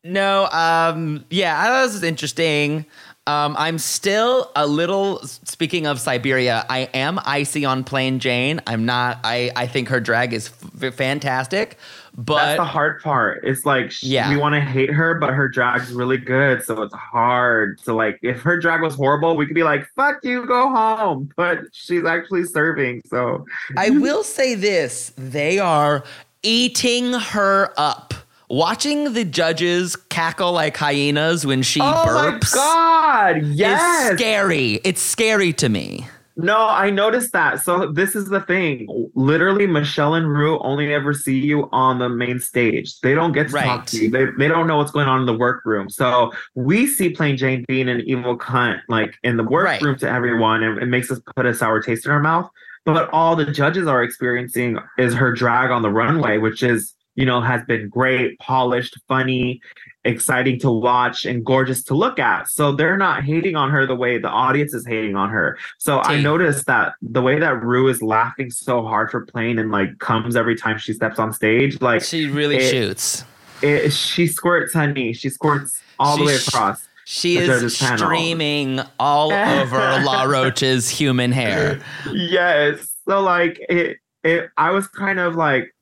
no, um, yeah, that was interesting. Um, I'm still a little. Speaking of Siberia, I am icy on Plane Jane. I'm not. I I think her drag is f- fantastic, That's but the hard part. It's like sh- Yeah. we want to hate her, but her drag's really good, so it's hard. to like, if her drag was horrible, we could be like, "Fuck you, go home." But she's actually serving, so I will say this: they are eating her up. Watching the judges cackle like hyenas when she oh burps my god, yes. scary. It's scary to me. No, I noticed that. So this is the thing. Literally, Michelle and Ru only ever see you on the main stage. They don't get to talk to you. They, they don't know what's going on in the workroom. So we see Plane Jane being an evil cunt, like in the workroom to everyone, and it makes us put a sour taste in our mouth. But all the judges are experiencing is her drag on the runway, which is you know, has been great, polished, funny, exciting to watch, and gorgeous to look at. So they're not hating on her the way the audience is hating on her. So I noticed that the way that Ru is laughing so hard for playing and like comes every time she steps on stage, like She really it- shoots. it, she squirts, honey. She squirts all the She way sh- across. She is judges panel. streaming all over Law Roach's human hair. yes. So like it, it. I was kind of like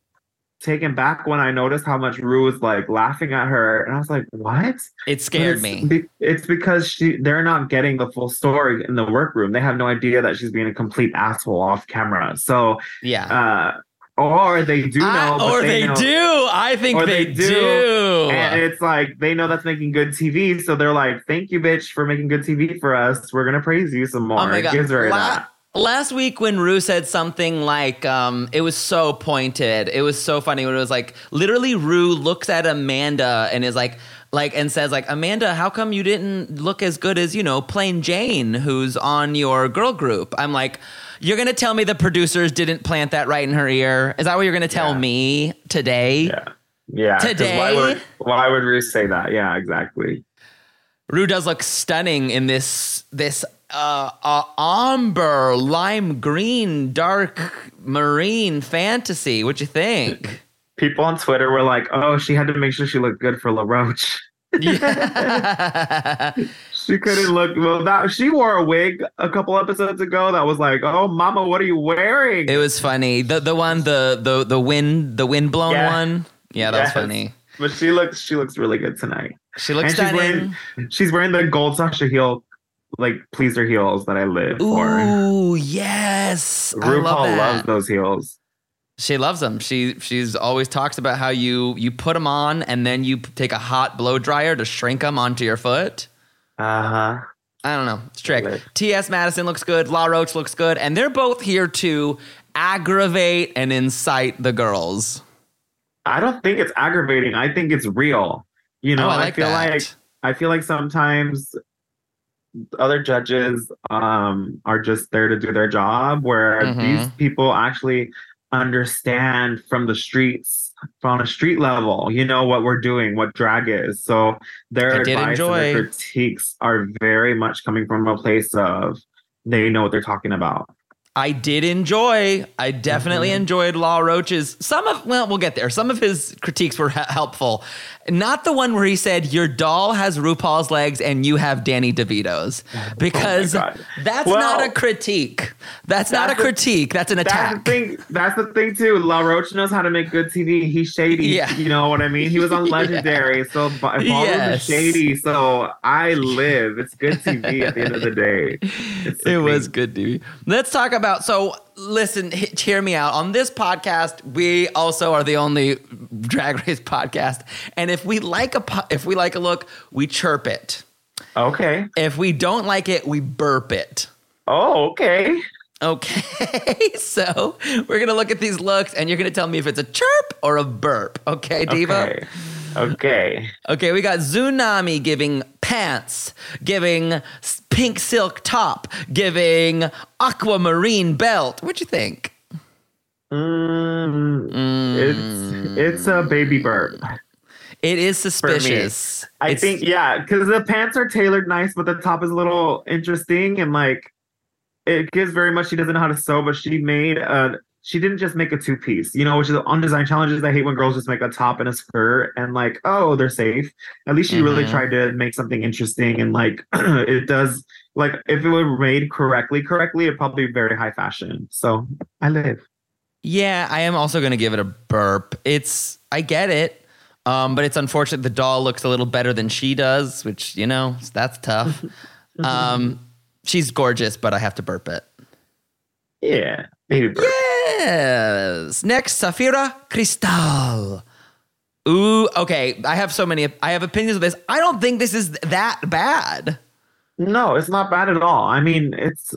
taken back when I noticed how much Ru was like laughing at her, and I was like, "What?" It scared But me. it's be- it's because she they're not getting the full story in the workroom. They have no idea that she's being a complete asshole off camera. So, Yeah. uh, or they do know, I- or they, know- do. I think they, they do. do. And it's like they know that's making good TV, so they're like, "Thank you, bitch, for making good TV for us. We're gonna praise you some more." Oh my It god! gives her La- that. Last week when Ru said something like, um, it was so pointed. It was so funny when it was like, literally, Ru looks at Amanda and is like, like, and says like, Amanda, how come you didn't look as good as you know, Plane Jane, who's on your girl group? I'm like. You're gonna tell me the producers didn't plant that right in her ear? Is that what you're gonna tell Yeah. me today? Yeah, yeah. Today? why would why would Ru say that? Yeah, exactly. Ru does look stunning in this this uh, uh amber lime green dark marine fantasy. What you think? People on Twitter were like, "Oh, she had to make sure she looked good for Law Roach." yeah. She couldn't look well. That she wore a wig a couple episodes ago. That was like, "Oh, Mama, what are you wearing?" it was funny. The the one the the the wind the wind blown Yeah. one. Yeah, that Yes. was funny. but she looks she looks really good tonight. She looks And she's stunning. wearing she's wearing the gold Sasha heel, like pleaser heels that I live for. Ooh, yes. I love RuPaul that. loves those heels. She loves them. She she's always talks about how you you put them on and then you take a hot blow dryer to shrink them onto your foot. Uh huh. I don't know. It's trick. T.S. Madison looks good. Law Roach looks good, and they're both here to aggravate and incite the girls. I don't think it's aggravating. I think it's real. You know, oh, I I, feel that. like I feel like sometimes other judges um are just there to do their job where Mhm. these people actually understand from the streets from a street level you know what we're doing what drag is so their advice enjoy. and their critiques are very much coming from a place of they know what they're talking about I did enjoy. I definitely Mhm. enjoyed Law Roach's. Some of well, we'll get there. Some of his critiques were he- helpful. Not the one where he said your doll has RuPaul's legs and you have Danny DeVito's, because Oh that's Well, not a critique. That's, not a the- critique. That's an That's attack. the thing. That's the thing too. Law Roach knows how to make good TV. He's shady. Yeah. You know what I mean? He was on Yeah. Legendary, so Ba- Ballroom Yes. is shady. So I live. It's good TV at the end of the day. It was good, TV. Let's talk about. So, listen, hear me out. On this podcast, we also are the only Drag Race podcast, and if we like a po- if we like a look, we chirp it. okay. If we don't like it, we burp it. Oh, okay. Okay, so we're gonna look at these looks, and you're gonna tell me if it's a chirp or a burp. Okay, Diva. Okay. Okay. Okay, we got Xunami giving pants, giving pink silk top, giving aquamarine belt. What'd you think? Mm, Mm, it's it's a baby burp. it is suspicious. I It's- think yeah, because the pants are tailored nice, but the top is a little interesting and like it gives very much. She doesn't know how to sew, but she made a. She didn't just make a two piece, you know, which is on design challenges. I hate when girls just make a top and a skirt and like, oh, they're safe. At least she really Mhm. tried to make something interesting and like it does. Like if it were made correctly, correctly, it'd probably be very high fashion. So I live. Yeah, I am also going to give it a burp. It's I get it. Um, but it's unfortunate the doll looks a little better than she does, which, you know, that's tough. um, she's gorgeous, but I have to burp it. Yeah, Maybe burp. Yes. Next, Sapphira Cristál. Ooh, okay. I have so many. I have opinions of this. I don't think this is that bad. No, it's not bad at all. I mean, it's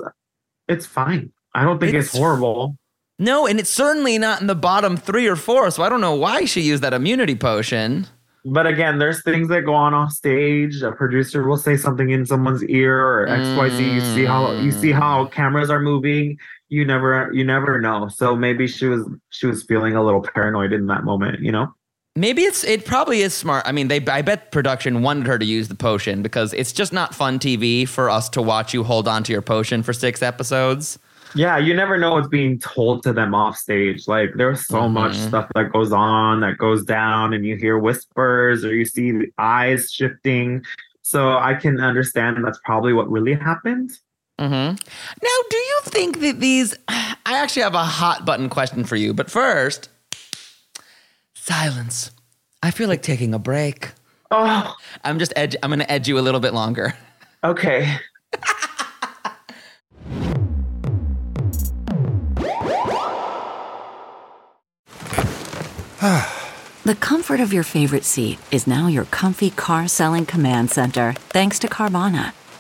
it's fine. I don't think it's, It's- horrible. No, and it's certainly not in the bottom three or four. So I don't know why she used that immunity potion. But again, there's things that go on off stage. A producer will say something in someone's ear or XYZ. You see how you see mm. how cameras are moving. You never you never know. So maybe she was she was feeling a little paranoid in that moment, you know? Maybe it's it probably is smart. I mean, they I bet production wanted her to use the potion because it's just not fun TV for us to watch you hold on to your potion for six episodes. Yeah, you never know what's being told to them off stage. Like there's so much Mhm. stuff that goes on, that goes down, and you hear whispers or you see the eyes shifting. So I can understand that's probably what really happened. Hmm Now, do you think that these? I actually have a hot button question for you, but first, silence. I feel like taking a break. Oh, I'm just edge. I'm gonna edge you a little bit longer. okay. The comfort of your favorite seat is now your comfy car selling command center, thanks to Carvana.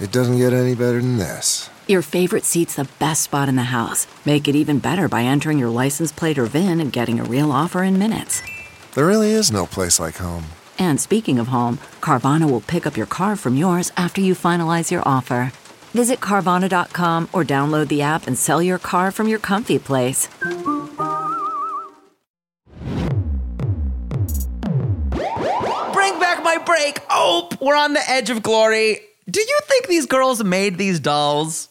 It doesn't get any better than this. Your favorite seat's the best spot in the house. Make it even better by entering your license plate or VIN and getting a real offer in minutes. There really is no place like home. And speaking of home, Carvana will pick up your car from yours after you finalize your offer. Visit Carvana.com or download the app and sell your car from your comfy place. Bring back my break. Oh, we're on the edge of glory. Do you think these girls made these dolls?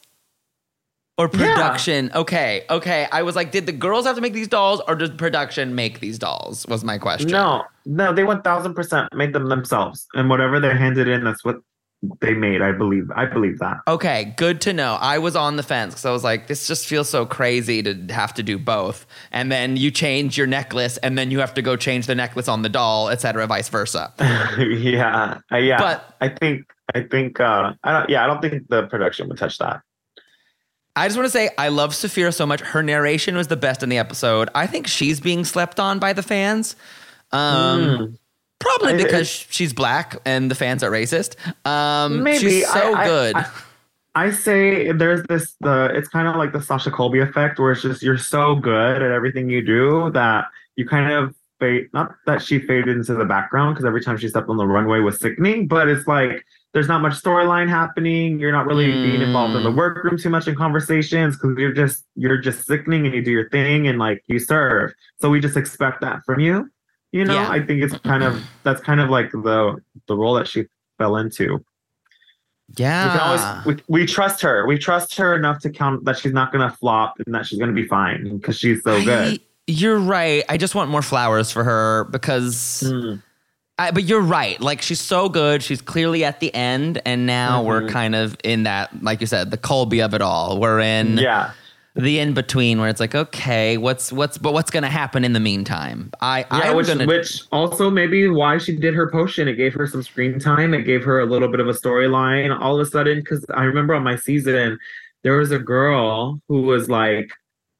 Or production? Okay, okay. I was like, did the girls have to make these dolls or did production make these dolls? Was my question. No, no, they one thousand percent made them themselves, and whatever they handed in, that's what they made. I believe. I believe that. Okay, good to know. I was on the fence because I was like, this just feels so crazy to have to do both. And then you change your necklace, and then you have to go change the necklace on the doll, etc., vice versa. yeah, uh, yeah. But- I think. I think. uh I don't. Yeah, I don't think the production would touch that. I just want to say I love Sapphira so much. Her narration was the best in the episode. I think she's being slept on by the fans. Um, Mm. Probably I- because she's black and the fans are racist. Um, Maybe. she's so I- I- good. I- I say there's this the it's kind of like the Sasha Colby effect where it's just you're so good at everything you do that you kind of fade not that she faded into the background because every time she stepped on the runway was sickening, but it's like there's not much storyline happening. You're not really being involved in the Mm. workroom too much in conversations because you're just you're just sickening and you do your thing and like you serve. So we just expect that from you. You know, Yeah. I think it's kind of that's kind of like the the role that she fell into. yeah. We, always, we, we trust her. We trust her enough to count that she's not going to flop and that she's going to be fine because she's so good. I- you're right. I just want more flowers for her because. Mm. I, but you're right. Like she's so good. She's clearly at the end, and now we're Mhm. kind of in that, like you said, the Colby of it all. We're in Yeah. the in between where it's like, okay, what's what's but what's gonna happen in the meantime? I Yeah, which, gonna which also maybe why she did her potion. It gave her some screen time. It gave her a little bit of a storyline all of a sudden. Because I remember on my season, there was a girl who was like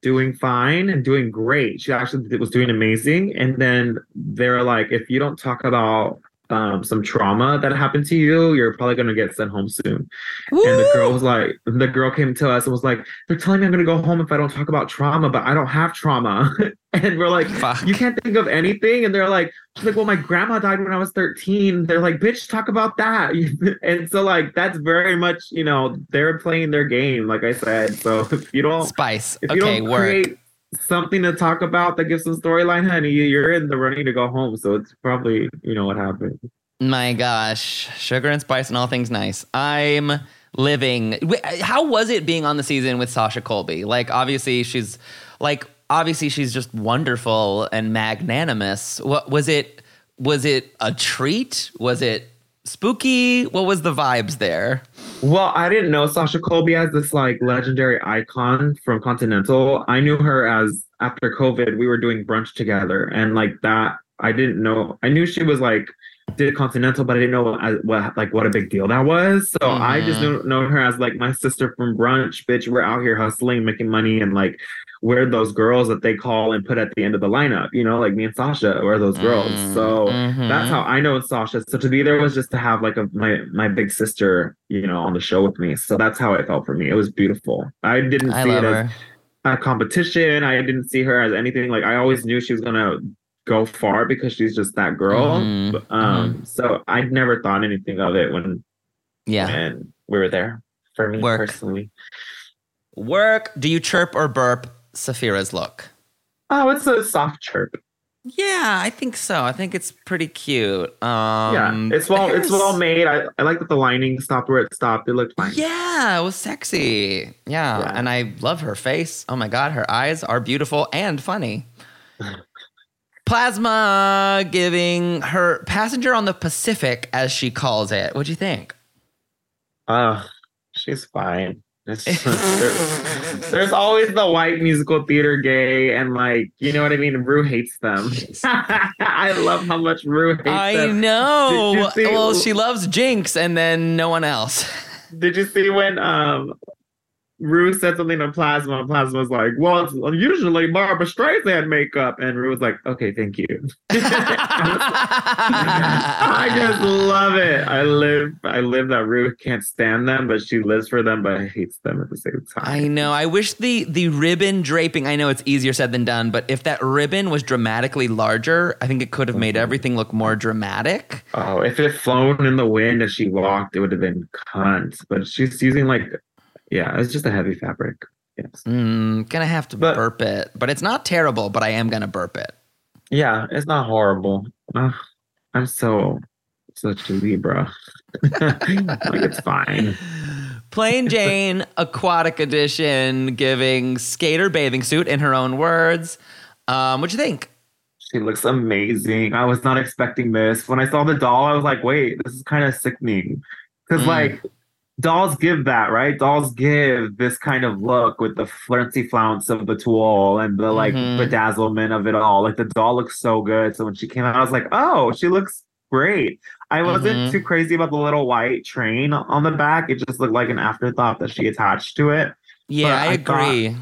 doing fine and doing great. She actually was doing amazing. And then they're like, if you don't talk about um, some trauma that happened to you, you're probably going to get sent home soon. And the girl was like, the girl came to us and was like, they're telling me I'm going to go home if I don't talk about trauma, but I don't have trauma. and we're like, Fuck. you can't think of anything. And they're like, she's like, well, my grandma died when I was 13. They're like, bitch, talk about that. and so like, that's very much, you know, they're playing their game, like I said. So if you don't, spice. if you Okay, don't work. Something to talk about that gives some storyline, honey, you're in the running to go home. So it's probably, you know, what happened. My gosh, sugar and spice and all things nice. I'm living. How was it being on the season with Sasha Colby? Like, obviously, she's like, obviously, she's just wonderful and magnanimous. What was it? Was it a treat? Was it spooky? What was the vibes there? Well, I didn't know Sasha Colby as this like legendary icon from Continental. I knew her as after COVID, we were doing brunch together, and like that, I didn't know. I knew she was like did Continental, but I didn't know what, what like what a big deal that was. So I just Mhm. knew, know her as like my sister from brunch. Bitch, we're out here hustling, making money, and like we're those girls that they call and put at the end of the lineup. You know, like me and Sasha were those girls. Mm, so mhm. that's how I know Sasha. So to be there was just to have like a my my big sister, you know, on the show with me. So that's how it felt for me. It was beautiful. I didn't I see it her. as a competition. I didn't see her as anything. Like I always knew she was gonna go far because she's just that girl. Mhm, But, um, so I never thought anything of it when Yeah. when we were there. For me Work. personally, Work. Do you chirp or burp Sapphira's look? oh, it's a soft chirp. Yeah, I think so. I think it's pretty cute. Um, yeah, it's well, it's well made. I, I like that the lining stopped where it stopped. It looked fine. Yeah, it was sexy. Yeah. Yeah. and I love her face. Oh my god, her eyes are beautiful and funny. Plasma giving her passenger on the Pacific, as she calls it. What do you think? Oh, she's fine. There's always the white musical theater gay, and like, you know what I mean? Ru hates them. I love how much Ru hates I them. know. See- well, she loves Jinkx and then no one else. Did you see when um Ru said something to Plasma? and Plasma was like, "Well, it's usually Barbra Streisand makeup," and Ru was like, "Okay, thank you." I just love it. I live, I live that Ru can't stand them, but she lives for them, but hates them at the same time. I know. I wish the the ribbon draping. I know it's easier said than done, but if that ribbon was dramatically larger, I think it could have made mm-hmm. everything look more dramatic. Oh, if it flown in the wind as she walked, it would have been cunt. But she's using like, yeah, it's just a heavy fabric. Yes. Mm, gonna have to But- burp it, but it's not terrible. But I am gonna burp it. Yeah, it's not horrible. Ugh, I'm so such a Libra. like it's fine. Plane Jane Aquatic Edition, giving skater bathing suit in her own words. Um, what'd you think? She looks amazing. I was not expecting this. When I saw the doll, I was like, wait, this is kind of sickening. Because Mm. like dolls give that, right? Dolls give this kind of look with the flouncy flounce of the tulle and the like Mhm. bedazzlement of it all. Like the doll looks so good. So when she came out, I was like, oh, she looks great. I wasn't Mhm. too crazy about the little white train on the back. It just looked like an afterthought that she attached to it. Yeah, I I thought- agree.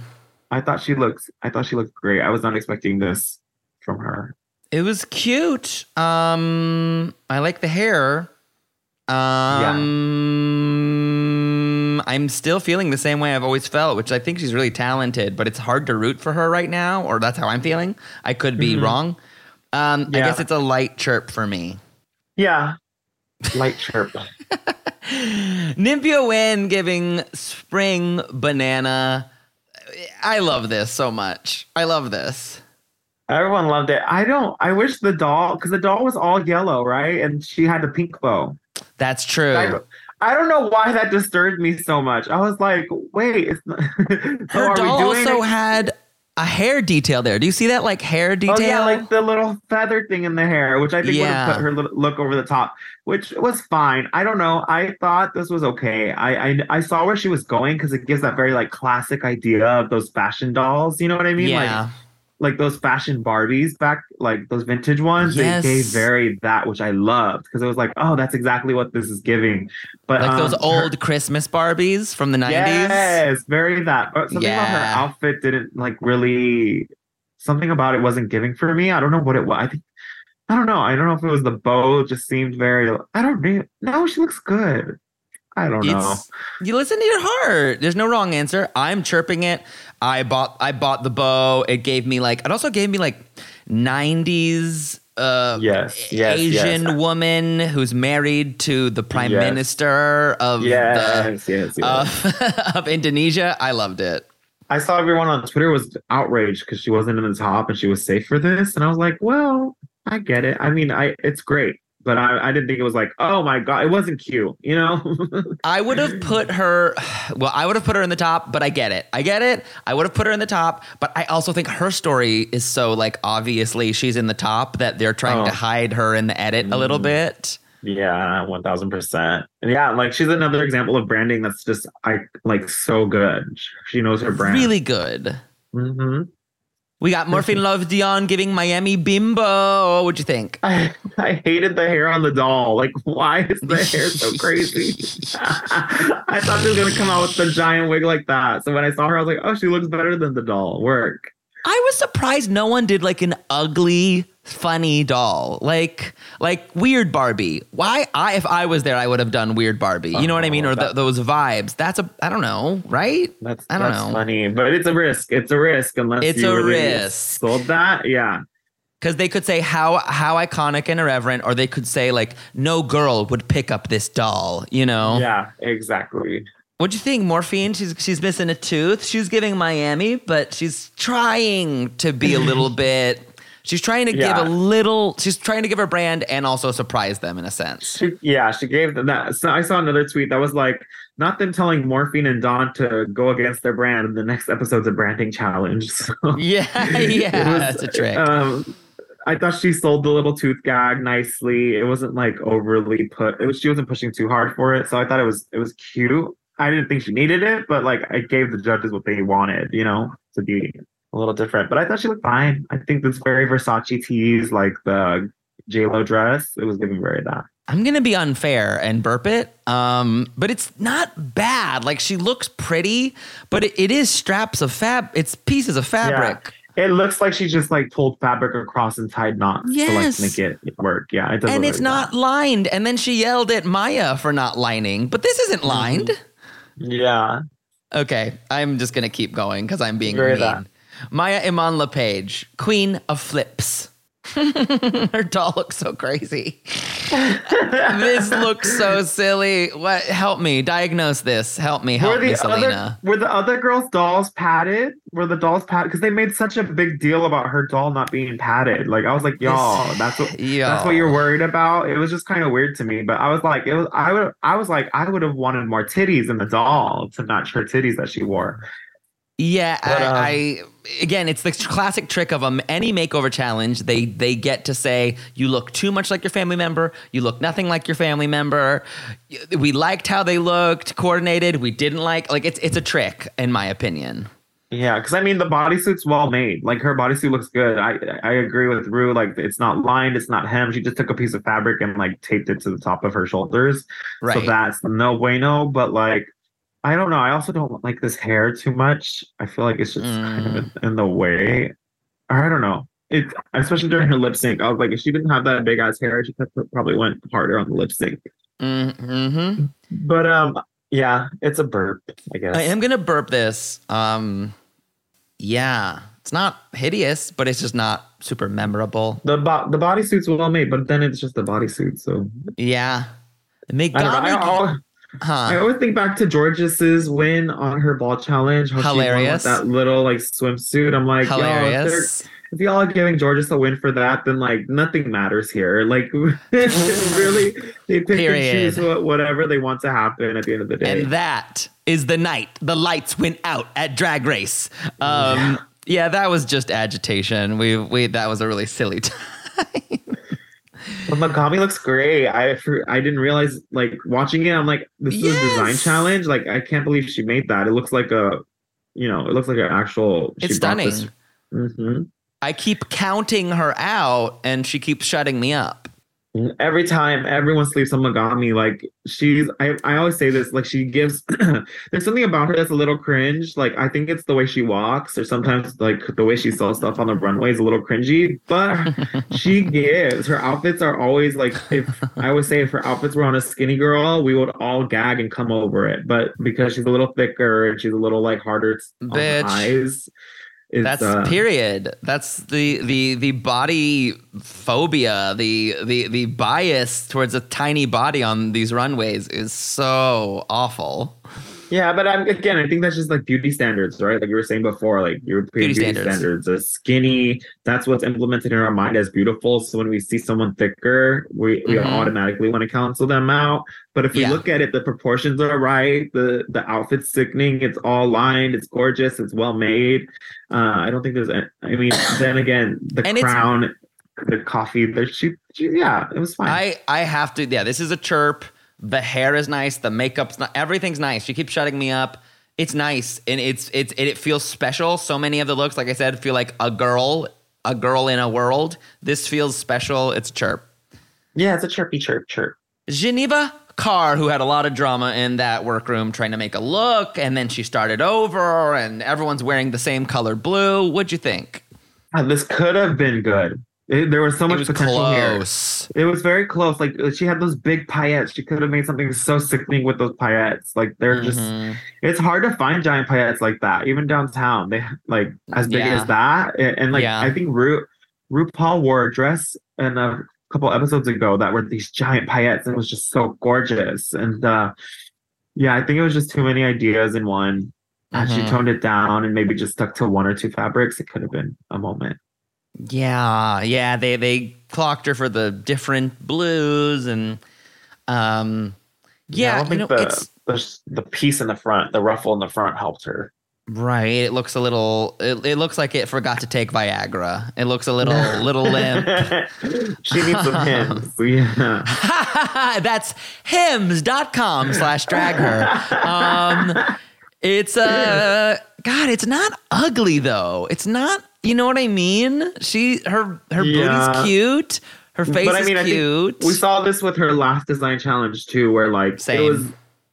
I thought she looks I thought she looked great. I was not expecting this from her. It was cute. Um, I like the hair. Um, I'm still feeling the same way I've always felt, which I think she's really talented, but it's hard to root for her right now, or that's how I'm feeling. I could be Mhm. wrong. Um, I guess it's a light chirp for me. Yeah. Light chirp. Nymphia Wind giving spring banana. I love this so much. I love this. Everyone loved it. I don't. I wish the doll, because the doll was all yellow, right? And she had the pink bow. That's true. I, I don't know why that disturbed me so much. I was like, wait, it's not. so Her doll also it- had a hair detail there. Do you see that like hair detail? Oh yeah, like the little feather thing in the hair, which I think would Yeah. have put her look over the top, which was fine. I don't know. I thought this was okay. I I, I saw where she was going because it gives that very like classic idea of those fashion dolls. You know what I mean? yeah. Like like those fashion Barbies back, like those vintage ones. Yes. They gave very that, which I loved because it was like, oh, that's exactly what this is giving. But like those um, old Christmas Barbies from the 90s. Yes, very that. But something about her outfit didn't like really. Something about it wasn't giving for me. I don't know what it was. I think I don't know. I don't know if it was the bow. Just seemed very. I don't know. No, she looks good. I don't know. You listen to your heart. There's no wrong answer. I'm chirping it. I bought I bought the bow. It gave me like it also gave me like 90s uh Yes, yes, Asian yes. woman who's married to the prime Yes. minister of Yes, yes, the yes. of, of Indonesia. I loved it. I saw everyone on Twitter was outraged because she wasn't in the top and she was safe for this, and I was like, well, I get it. I mean, I it's great, but I, I didn't think it was like, oh my god, it wasn't cute, you know? I would have put her, well, I would have put her in the top, but I get it. I get it. I would have put her in the top, but I also think her story is so like obviously she's in the top that they're trying to Oh. hide her in the edit a little Mm. bit. Yeah, one thousand percent. Yeah, like she's another example of branding that's just I like so good. She knows her brand. Really good. hmm We got Morphine Love Dion giving Miami Bimbo. What'd you think? I, I hated the hair on the doll. Like, why is the hair so crazy? I thought she was gonna come out with the giant wig like that. So when I saw her, I was like, oh, she looks better than the doll. Work. I was surprised no one did like an ugly, funny doll, like like weird Barbie. Why? I if I was there, I would have done weird Barbie. You know what I mean? Oh, Or th- that- those vibes. That's a I don't know, right? That's I don't that's know. funny, but it's a risk. It's a risk unless It's you a really risk. Sold that, yeah. Because they could say how how iconic and irreverent, or they could say like no girl would pick up this doll. You know? Yeah, exactly. What'd you think, Morphine? She's she's missing a tooth. She's giving Miami, but she's trying to be a little bit. She's trying to Yeah. give a little. She's trying to give her brand and also surprise them in a sense. She, yeah, she gave them that. So I saw another tweet that was like, not them telling Morphine and Dawn to go against their brand. And the next episode's a branding challenge. So Yeah, yeah, was, that's a trick. Um, I thought she sold the little tooth gag nicely. It wasn't like overly put. It was she wasn't pushing too hard for it, so I thought it was it was cute. I didn't think she needed it, but like I gave the judges what they wanted, you know, to be a little different. But I thought she looked fine. I think this very Versace tease, like the J Lo dress, it was giving very that. I'm gonna be unfair and burp it, um, but it's not bad. Like she looks pretty, but it, it is straps of fab. It's pieces of fabric. It looks like she just like pulled fabric across and tied knots Yes. to like make it work. Yeah, it does. and it's like not that. lined. And then she yelled at Mhi'ya for not lining, but this isn't Mm-hmm. lined. Yeah. Okay, I'm just gonna keep going because I'm being Very mean. that. Mhi'ya Iman Le'Paige, queen of flips. Her doll looks so crazy. this looks so silly. What? Help me diagnose this. Help me. Help were me, Salina. other were the other girls' dolls padded? Were the dolls padded? Because they made such a big deal about her doll not being padded. Like I was like, y'all, that's what that's what you're worried about. It was just kind of weird to me. But I was like, it was I would I was like, I would have wanted more titties in the doll to match her titties that she wore. Yeah, But, um, I, I again, it's the classic trick of um, any makeover challenge. They they get to say you look too much like your family member. You look nothing like your family member. We liked how they looked, coordinated. We didn't like like it's it's a trick in my opinion. Yeah, because I mean the bodysuit's well made. Like her bodysuit looks good. I I agree with Ru. Like it's not lined, it's not hemmed. She just took a piece of fabric and like taped it to the top of her shoulders. Right. So that's no bueno. But like, I don't know. I also don't like this hair too much. I feel like it's just kind of in, in the way. Or I don't know. It especially during her lip sync. I was like, if she didn't have that big ass hair, she probably went harder on the lip sync. Mm-hmm. But um, yeah, it's a burp. I guess. I am gonna burp this. Um, yeah, it's not hideous, but it's just not super memorable. the bo- the bodysuit's well made, but then it's just the bodysuit. So Yeah, I don't know. I, Al- I always think back to Jorgeous's win on her ball challenge. How Hilarious. She won with that little like swimsuit. I'm like, yo, if, Hilarious. if y'all are giving Jorgeous a win for that, then like nothing matters here. Like really, they pick Period. and choose what, whatever they want to happen at the end of the day. And that is the night the lights went out at Drag Race. Um, yeah, that was just agitation. We we that was a really silly time. But Megami looks great. I I didn't realize like watching it. I'm like, this is a design challenge. Like I can't believe she made that. It looks like a, you know, it looks like an actual. It's stunning. hmm I keep counting her out, and she keeps shutting me up. Every time everyone sleeps on Megami, like she's, I, I always say this, like she gives, there's something about her that's a little cringe. Like I think it's the way she walks, or sometimes like the way she sells stuff on the runway is a little cringy. But she gives. Her outfits are always like, if I always say if her outfits were on a skinny girl, we would all gag and come over it. But because she's a little thicker and she's a little like harder on Bitch. eyes, it's, That's uh, period. That's the the the body phobia, the the the bias towards a tiny body on these runways is so awful. Yeah, but I'm again, I think that's just like beauty standards, right? Like you were saying before, like European Beauty beauty, standards. standards. A skinny, that's what's implemented in our mind as beautiful. So when we see someone thicker, we, we Mhm. automatically want to cancel them out. But if we Yeah. look at it, the proportions are right, the the outfit's sickening, it's all lined, it's gorgeous, it's well made. Uh, I don't think there's I mean, then again, the crown, the coffee, the she, she yeah, it was fine. I I have to. Yeah, this is a chirp. The hair is nice. The makeup's not. Everything's nice. She keeps shutting me up. It's nice and it's it's it, it feels special. So many of the looks, like I said, feel like a girl, a girl in a world. This feels special. It's chirp. Yeah, it's a chirpy chirp chirp. Geneva Karr, who had a lot of drama in that workroom trying to make a look, and then she started over, and everyone's wearing the same color blue. What'd you think? Ah, this could have been good. It- there was so much was potential close. here. It was very close. Like she had those big paillettes. She could have made something so sickening with those paillettes. Like they're just. Mhm. It's hard to find giant paillettes like that, even downtown. They like as big Yeah. as that, and, and, like Yeah. I think Ru RuPaul wore a dress in a couple episodes ago that were these giant paillettes, and it was just so gorgeous. And uh yeah, I think it was just too many ideas in one. And she toned it down and maybe just stuck to one or two fabrics. It could have been a moment. Yeah, yeah. They they clocked her for the different blues and um I yeah, don't you think know, the, it's the the piece in the front, the ruffle in the front helped her. right. It looks a little it, it looks like it forgot to take Viagra. It looks a little little limp. she needs some hints. Yeah. That's hims.com slash drag her. Um, it's uh God, it's not ugly though. It's not you know what I mean? She her her Yeah. booty's cute. Her face but I mean, is cute. we saw this with her last design challenge too, where like Same. it was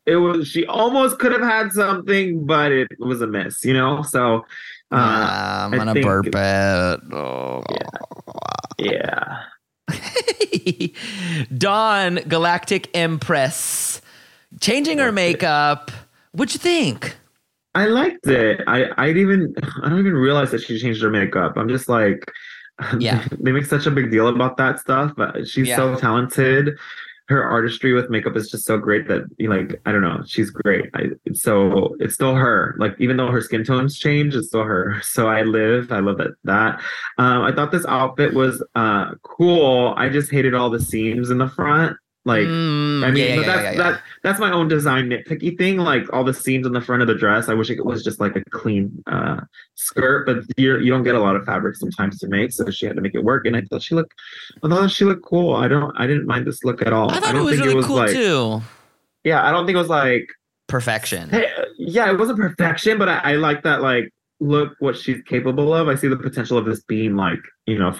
it was she almost could have had something, but it was a miss, you know? So uh Ah, I'm I gonna think- burp it. Oh. yeah. Dawn Galactic Empress changing her makeup. What'd you think? I liked it. I I even I don't even realize that she changed her makeup. I'm just like, Yeah. they make such a big deal about that stuff, but she's Yeah. so talented. Her artistry with makeup is just so great that you like. I don't know, she's great. I, so it's still her. Like even though her skin tones change, it's still her. So I live. I love that. That um, I thought this outfit was uh cool. I just hated all the seams in the front. Like Mm, I mean, yeah, yeah, that's yeah, that that's my own design nitpicky thing. Like all the seams on the front of the dress, I wish it was just like a clean uh, skirt. But you you don't get a lot of fabric sometimes to make, so she had to make it work. And I thought she looked, I thought she looked cool. I don't, I didn't mind this look at all. I thought it don't was think really cool like, too. Yeah, I don't think it was like, Perfection. hey, yeah, it wasn't perfection, but I, I like that. Like, look what she's capable of. I see the potential of this being like, you know, a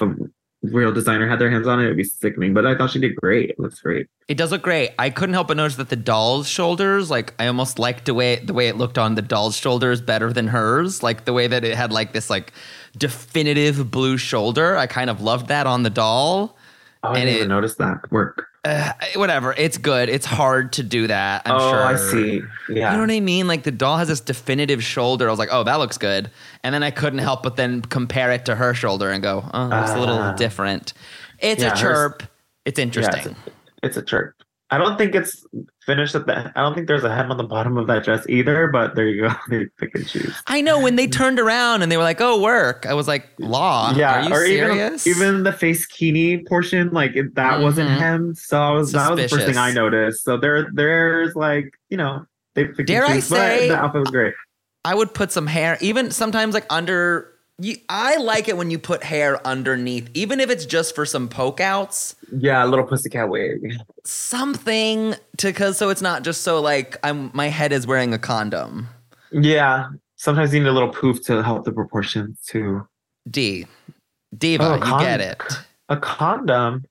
real designer had their hands on it, it'd be sickening. But I thought she did great. It looks great. It does look great. I couldn't help but notice that the doll's shoulders, like I almost liked the way the way it looked on the doll's shoulders better than hers. Like the way that it had like this like definitive blue shoulder. I kind of loved that on the doll. Oh, I And didn't it- even notice that work. Uh, whatever. It's good. It's hard to do that. I'm oh, sure. I see. Yeah. You know what I mean? Like the doll has this definitive shoulder. I was like, oh, that looks good. And then I couldn't help but then compare it to her shoulder and go, oh, it's a little Ah. different. It's Yeah, a hers- chirp. It's Yeah, interesting. it's, a, it's a chirp. I don't think it's finished at the. I don't think there's a hem on the bottom of that dress either. But there you go. They pick and choose. I know when they turned around and they were like, "Oh, work." I was like, "Law? yeah, are you or serious?" even even the face kini portion, like it, that wasn't Mhm. hemmed. So I was that was the first thing I noticed. So there there's like you know they pick Dare and I choose, say- but the outfit was great. I would put some hair, even sometimes like under. You, I like it when you put hair underneath, even if it's just for some poke outs. Yeah, a little pussycat wig. Something to because so it's not just so like I'm my head is wearing a condom. Yeah, sometimes you need a little poof to help the proportions too. D, diva, Oh, you get it. A condom.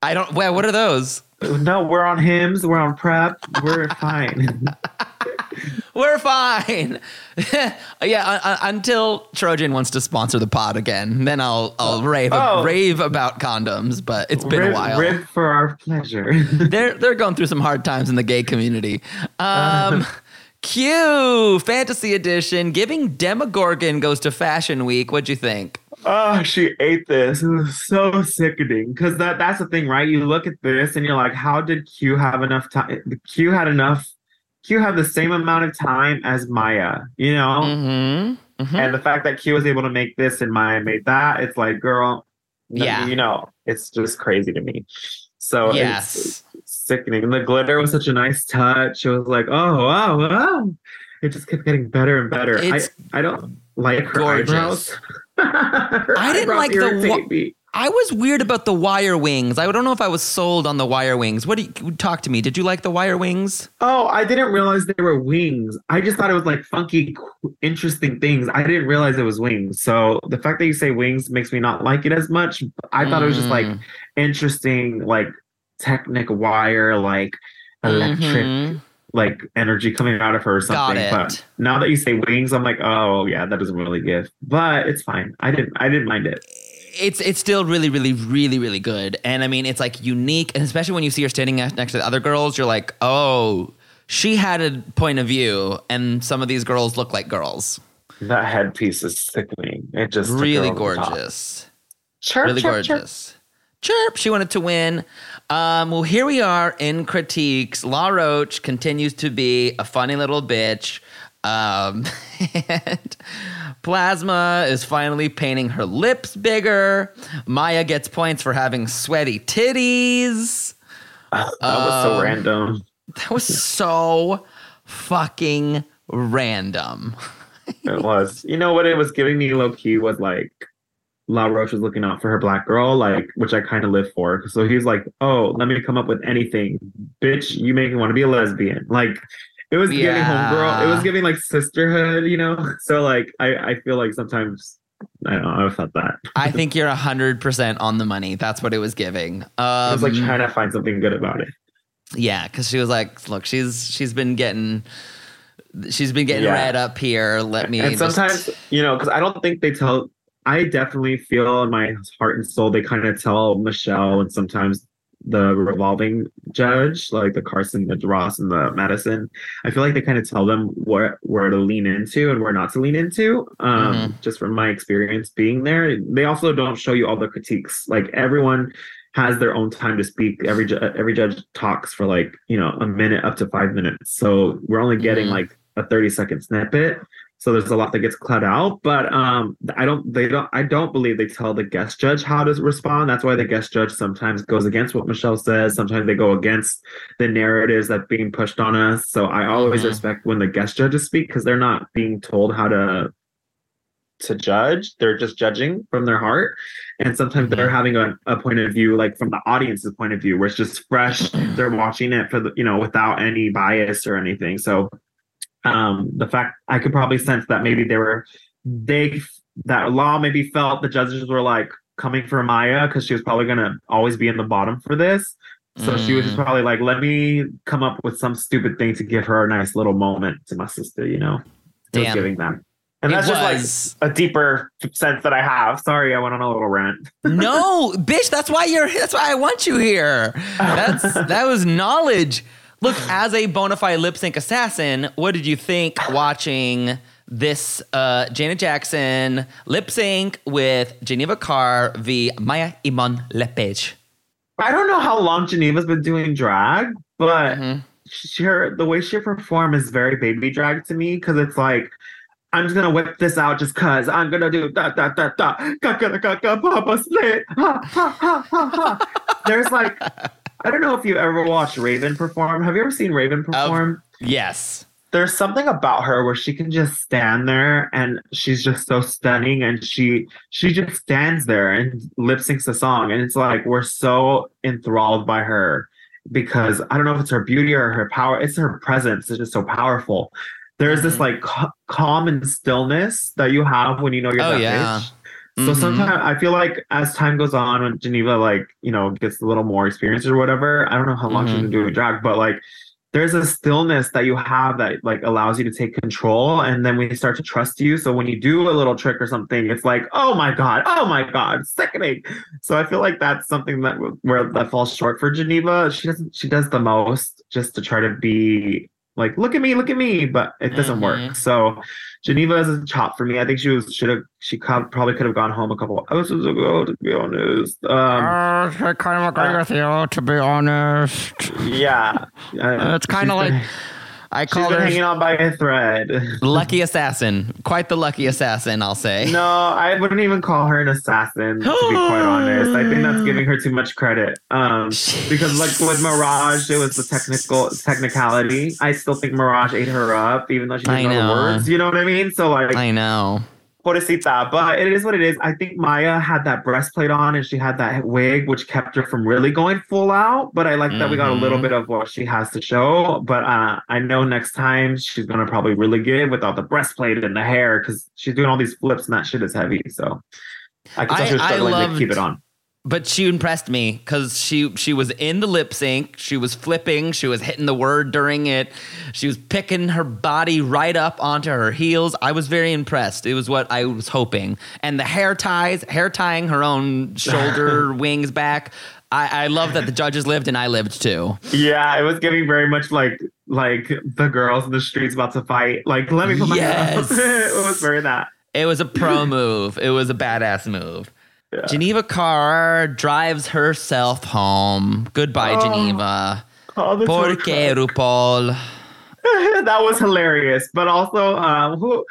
I don't. Well, what are those? No, we're on hims. We're on prep. We're fine. We're fine. yeah, un- un- until Trojan wants to sponsor the pod again, then I'll I'll oh. rave Oh. rave about condoms. But it's been rib, a while. Rib for our pleasure. they're they're going through some hard times in the gay community. Um, uh-huh. Q Fantasy Edition giving Demogorgon goes to Fashion Week. What'd you think? oh, she ate this. It was so sickening. Because that that's the thing, right? You look at this and you're like, how did Q have enough time? Q had enough. Q had the same amount of time as Mhi'ya, you know. Mm-hmm. And the fact that Q was able to make this and Mhi'ya made that, it's like, girl, Yeah. you know, it's just crazy to me. So Yes. it's sickening. And the glitter was such a nice touch. It was like, oh wow, wow. It just kept getting better and better. It's I, I don't like her gorgeous. eyebrows. Her I didn't eyebrows like the wa- me. I was weird about the wire wings. I don't know if I was sold on the wire wings. What do you talk to me? Did you like the wire wings? Oh, I didn't realize they were wings. I just thought it was like funky, interesting things. I didn't realize it was wings. So the fact that you say wings makes me not like it as much. I thought it was just like Mm. interesting, like technic wire, like electric, Mhm. like energy coming out of her or something. But now that you say wings, I'm like, oh yeah, that doesn't really give. But it's fine. I didn't. I didn't mind it. It's it's still really really really really good, and I mean it's like unique, and especially when you see her standing next next to the other girls, you're like, oh, she had a point of view, and some of these girls look like girls. That headpiece is sickening. It just took her Really over the top. gorgeous. Chirp, really chirp, chirp. gorgeous. Chirp. She wanted to win. Um, well, here we are in critiques. Law Roach continues to be a funny little bitch. Um, and Plasma is finally painting her lips bigger. Mhi'ya gets points for having sweaty titties. That was so Um, random. That was so fucking random. It was. You know what it was giving me low key was like Law Roach was looking out for her black girl, like which I kind of live for. So he's like, "Oh, let me come up with anything, bitch. You make me want to be a lesbian." Like it was giving homegirl. It was giving like sisterhood, you know. So like I I feel like sometimes I don't know. I felt that. I think you're 100% on the money. That's what it was giving. Um, I was like trying to find something good about it. Yeah, because she was like, "Look, she's she's been getting, she's been getting Yeah. red up here. Let me." and just- sometimes you know because i don't think they tell i definitely feel in my heart and soul they kind of tell michelle and sometimes the revolving judge like the carson the ross and the madison. I feel like they kind of tell them where where to lean into and where not to lean into um Mhm. just from my experience being there. They also don't show you all the critiques. Like everyone has their own time to speak. Every ju- every judge talks for like you know a minute up to five minutes. So we're only getting Mhm. like a 30 second snippet so there's a lot that gets cut out but um i don't they don't i don't believe they tell the guest judge how to respond. That's why the guest judge sometimes goes against what michelle says. Sometimes they go against the narratives that being pushed on us. So i always Mhm. respect when the guest judges speak because they're not being told how to to judge. They're just judging from their heart. And sometimes they're Mhm. having a, a point of view like from the audience's point of view where it's just fresh. They're watching it for the you know without any bias or anything. So um the fact i could probably sense that maybe they were they that law maybe felt the judges were like coming for Mhi'ya because she was probably gonna always be in the bottom for this so she was just Mm. probably like let me come up with some stupid thing to give her a nice little moment to my sister you know it was giving them and It that's just like a deeper sense that i have sorry i went on a little rant no, bitch. That's why you're. That's why I want you here. That's that was knowledge. Look, as a bona fide lip sync assassin, what did you think watching this uh, Janet Jackson lip sync with Geneva Karr v Mhi'ya Iman Le'Paige? I don't know how long Geneva's been doing drag, but Mhm. she, her the way she perform is very baby drag to me because it's like I'm just gonna whip this out just cause I'm gonna do da da da da ga ga ga ga papa split ha ha ha ha ha. There's like I don't know if you ever watched Raven perform. Have you ever seen Raven perform? Yes. there's something about her where she can just stand there and she's just so stunning and she she just stands there and lip syncs the song and it's like we're so enthralled by her because I don't know if it's her beauty or her power it's her presence it's just so powerful there's this Mhm. like ca- calm and stillness that you have when you know you're Oh, that yeah. So Mhm. sometimes I feel like as time goes on, when Geneva like you know gets a little more experience or whatever, I don't know how long she's Mhm. been doing drag, but like there's a stillness that you have that like allows you to take control, and then we start to trust you. So when you do a little trick or something, it's like oh my god, oh my god, sickening. So I feel like that's something that where that falls short for Geneva. She doesn't. She does the most just to try to be like look at me, look at me, but it doesn't Mhm. work. So Geneva is a chop for me. I think she was should have she probably could have gone home a couple hours ago to be honest. Um, I kind of agree uh, with you, to be honest. yeah, Uh, It's kind of like been- I she's call been hanging her. on by a thread. Lucky assassin. Quite the lucky assassin, I'll say. No, I wouldn't even call her an assassin. To be quite honest, I think that's giving her too much credit. Um, because like with Mirage, it was the technical technicality. I still think Mirage ate her up, even though she didn't know, the words. You know what I mean? So like, I know. Pobrecita, but it is what it is. I think Mhi'ya had that breastplate on and she had that wig, which kept her from really going full out. But I like that we got a little Mhm. bit of what she has to show. But uh, I know next time she's gonna probably really get without the breastplate and the hair because she's doing all these flips and that shit is heavy. So I can tell I- she was I struggling to keep it on. But she impressed me because she she was in the lip sync. She was flipping. She was hitting the word during it. She was picking her body right up onto her heels. I was very impressed. It was what I was hoping. And the hair ties, hair tying her own shoulder wings back. I, I love that the judges lived and I lived too. Yeah, it was giving very much like like the girls in the streets about to fight. Like, let me put my Yes. it was very that. It was a pro move. It was a badass move. Geneva Karr drives herself home. Goodbye, Oh. Geneva. Oh, Porque. RuPaul. that was hilarious. But also, um, who,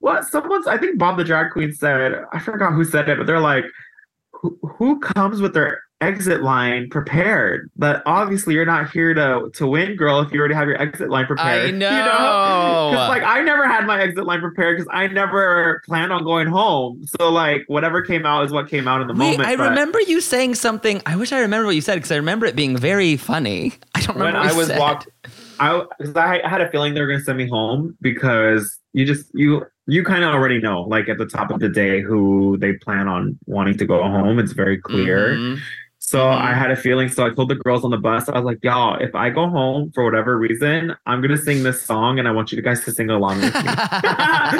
what? Someone's, I think Bob the drag queen said, I forgot who said it, but they're like, who, who comes with their exit line prepared? But obviously, you're not here to to win, girl. If you already have your exit line prepared, I You know. Because like I never had my exit line prepared because I never planned on going home. So like whatever came out is what came out in the Wait, moment. I but remember you saying something. I wish I remember what you said because I remember it being very funny. I don't remember when what I was said. walked, I, 'cause I had a feeling they were going to send me home because you just you you kind of already know like at the top of the day who they plan on wanting to go home. It's very clear. Mhm. So. I had a feeling. So I told the girls on the bus, I was like, y'all, if I go home for whatever reason, I'm gonna sing this song, and I want you guys to sing along with me.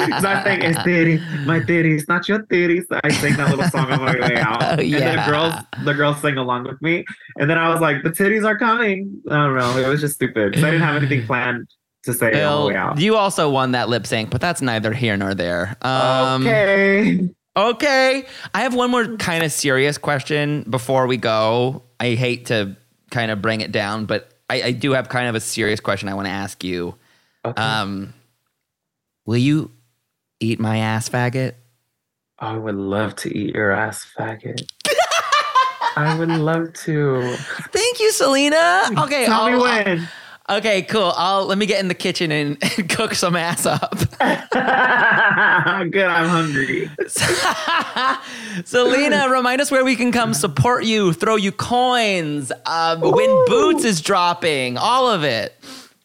Because I think it's titty, my theory, titties, not your titties. I sang that little song on my way out, Oh, and yeah. the girls, the girls sang along with me, and then I was like, the titties are coming. I don't know. It was just stupid I didn't have anything planned to say on the way out. you also won that lip sync, but that's neither here nor there. Um, okay. Okay. I have one more kind of serious question before we go. I hate to kind of bring it down, but I, I do have kind of a serious question I want to ask you. Okay. Um, will you eat my ass faggot? I would love to eat your ass, faggot. I would love to. Thank you, Salina. Okay, Tell me I'll- when. Okay, cool. I'll let me get in the kitchen and, and cook some ass up. Good, I'm hungry. Selena, remind us where we can come support you, throw you coins, um, when Boots is dropping, all of it.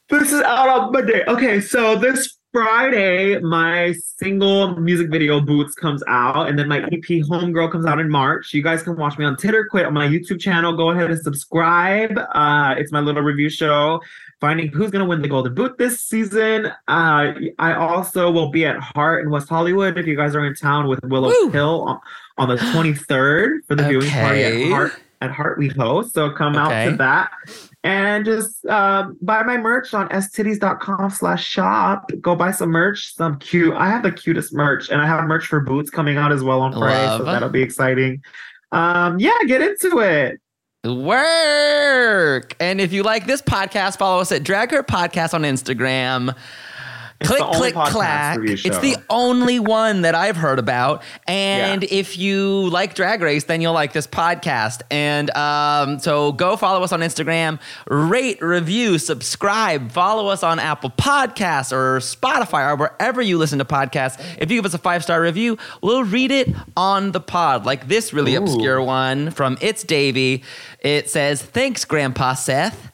This is out on Monday. Okay, so this Friday, my single music video Boots comes out, and then my EP Homegirl comes out in March. You guys can watch me on Titter Quit on my YouTube channel. Go ahead and subscribe. Uh, it's my little review show. Finding who's gonna win the Golden Boot this season. Uh, I also will be at Heart in West Hollywood if you guys are in town with Willow Woo. Hill on, on the 23rd for the viewing party at Heart at Heart we host. So come out to that and just um, buy my merch on stitties.com slash shop. Go buy some merch, some cute. I have the cutest merch, and I have merch for boots coming out as well on Friday, so that'll be exciting. Um, yeah, get into it. Work. And if you like this podcast, follow us at Drag Her Podcast on Instagram. It's click, click, clack. It's the only one that I've heard about. And if you like Drag Race, then you'll like this podcast. And um, so go follow us on Instagram, rate, review, subscribe, follow us on Apple Podcasts or Spotify or wherever you listen to podcasts. If you give us a five star review, we'll read it on the pod. Like this really Ooh. obscure one from It's Davy. It says, Thanks, Grandpa Seth.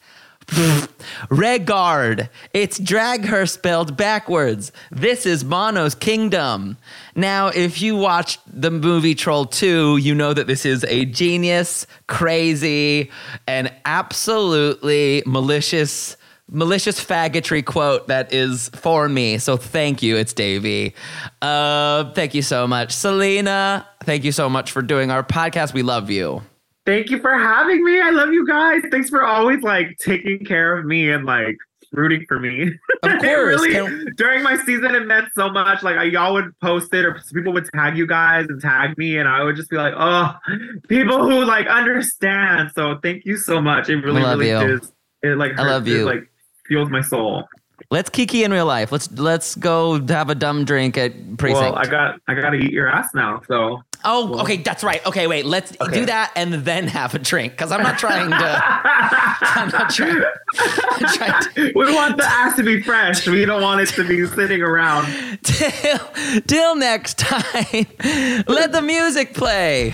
Regard. It's drag her spelled backwards. This is Mano's Kingdom. Now, if you watched the movie Troll 2, you know that this is a genius, crazy, and absolutely malicious malicious faggotry quote that is for me. So thank you. It's Davey. Uh, thank you so much. Salina, thank you so much for doing our podcast. We love you. Thank you for having me. I love you guys. Thanks for always like taking care of me and like rooting for me. Of course. really, Can- during my season, it meant so much. Like I, y'all would post it, or people would tag you guys and tag me, and I would just be like, "Oh, people who like understand." So thank you so much. It really, love really you. is. It like I hurts- love it, you. like fuels my soul. Let's kiki in real life. Let's let's go have a dumb drink at precinct. Well, I got I got to eat your ass now. So Oh, okay, that's right. Okay, wait, let's Okay. do that and then have a drink because I'm not trying to. I'm not trying. I'm trying to. We want the ass to be fresh. We don't want it to be sitting around. Till, till next time, let the music play.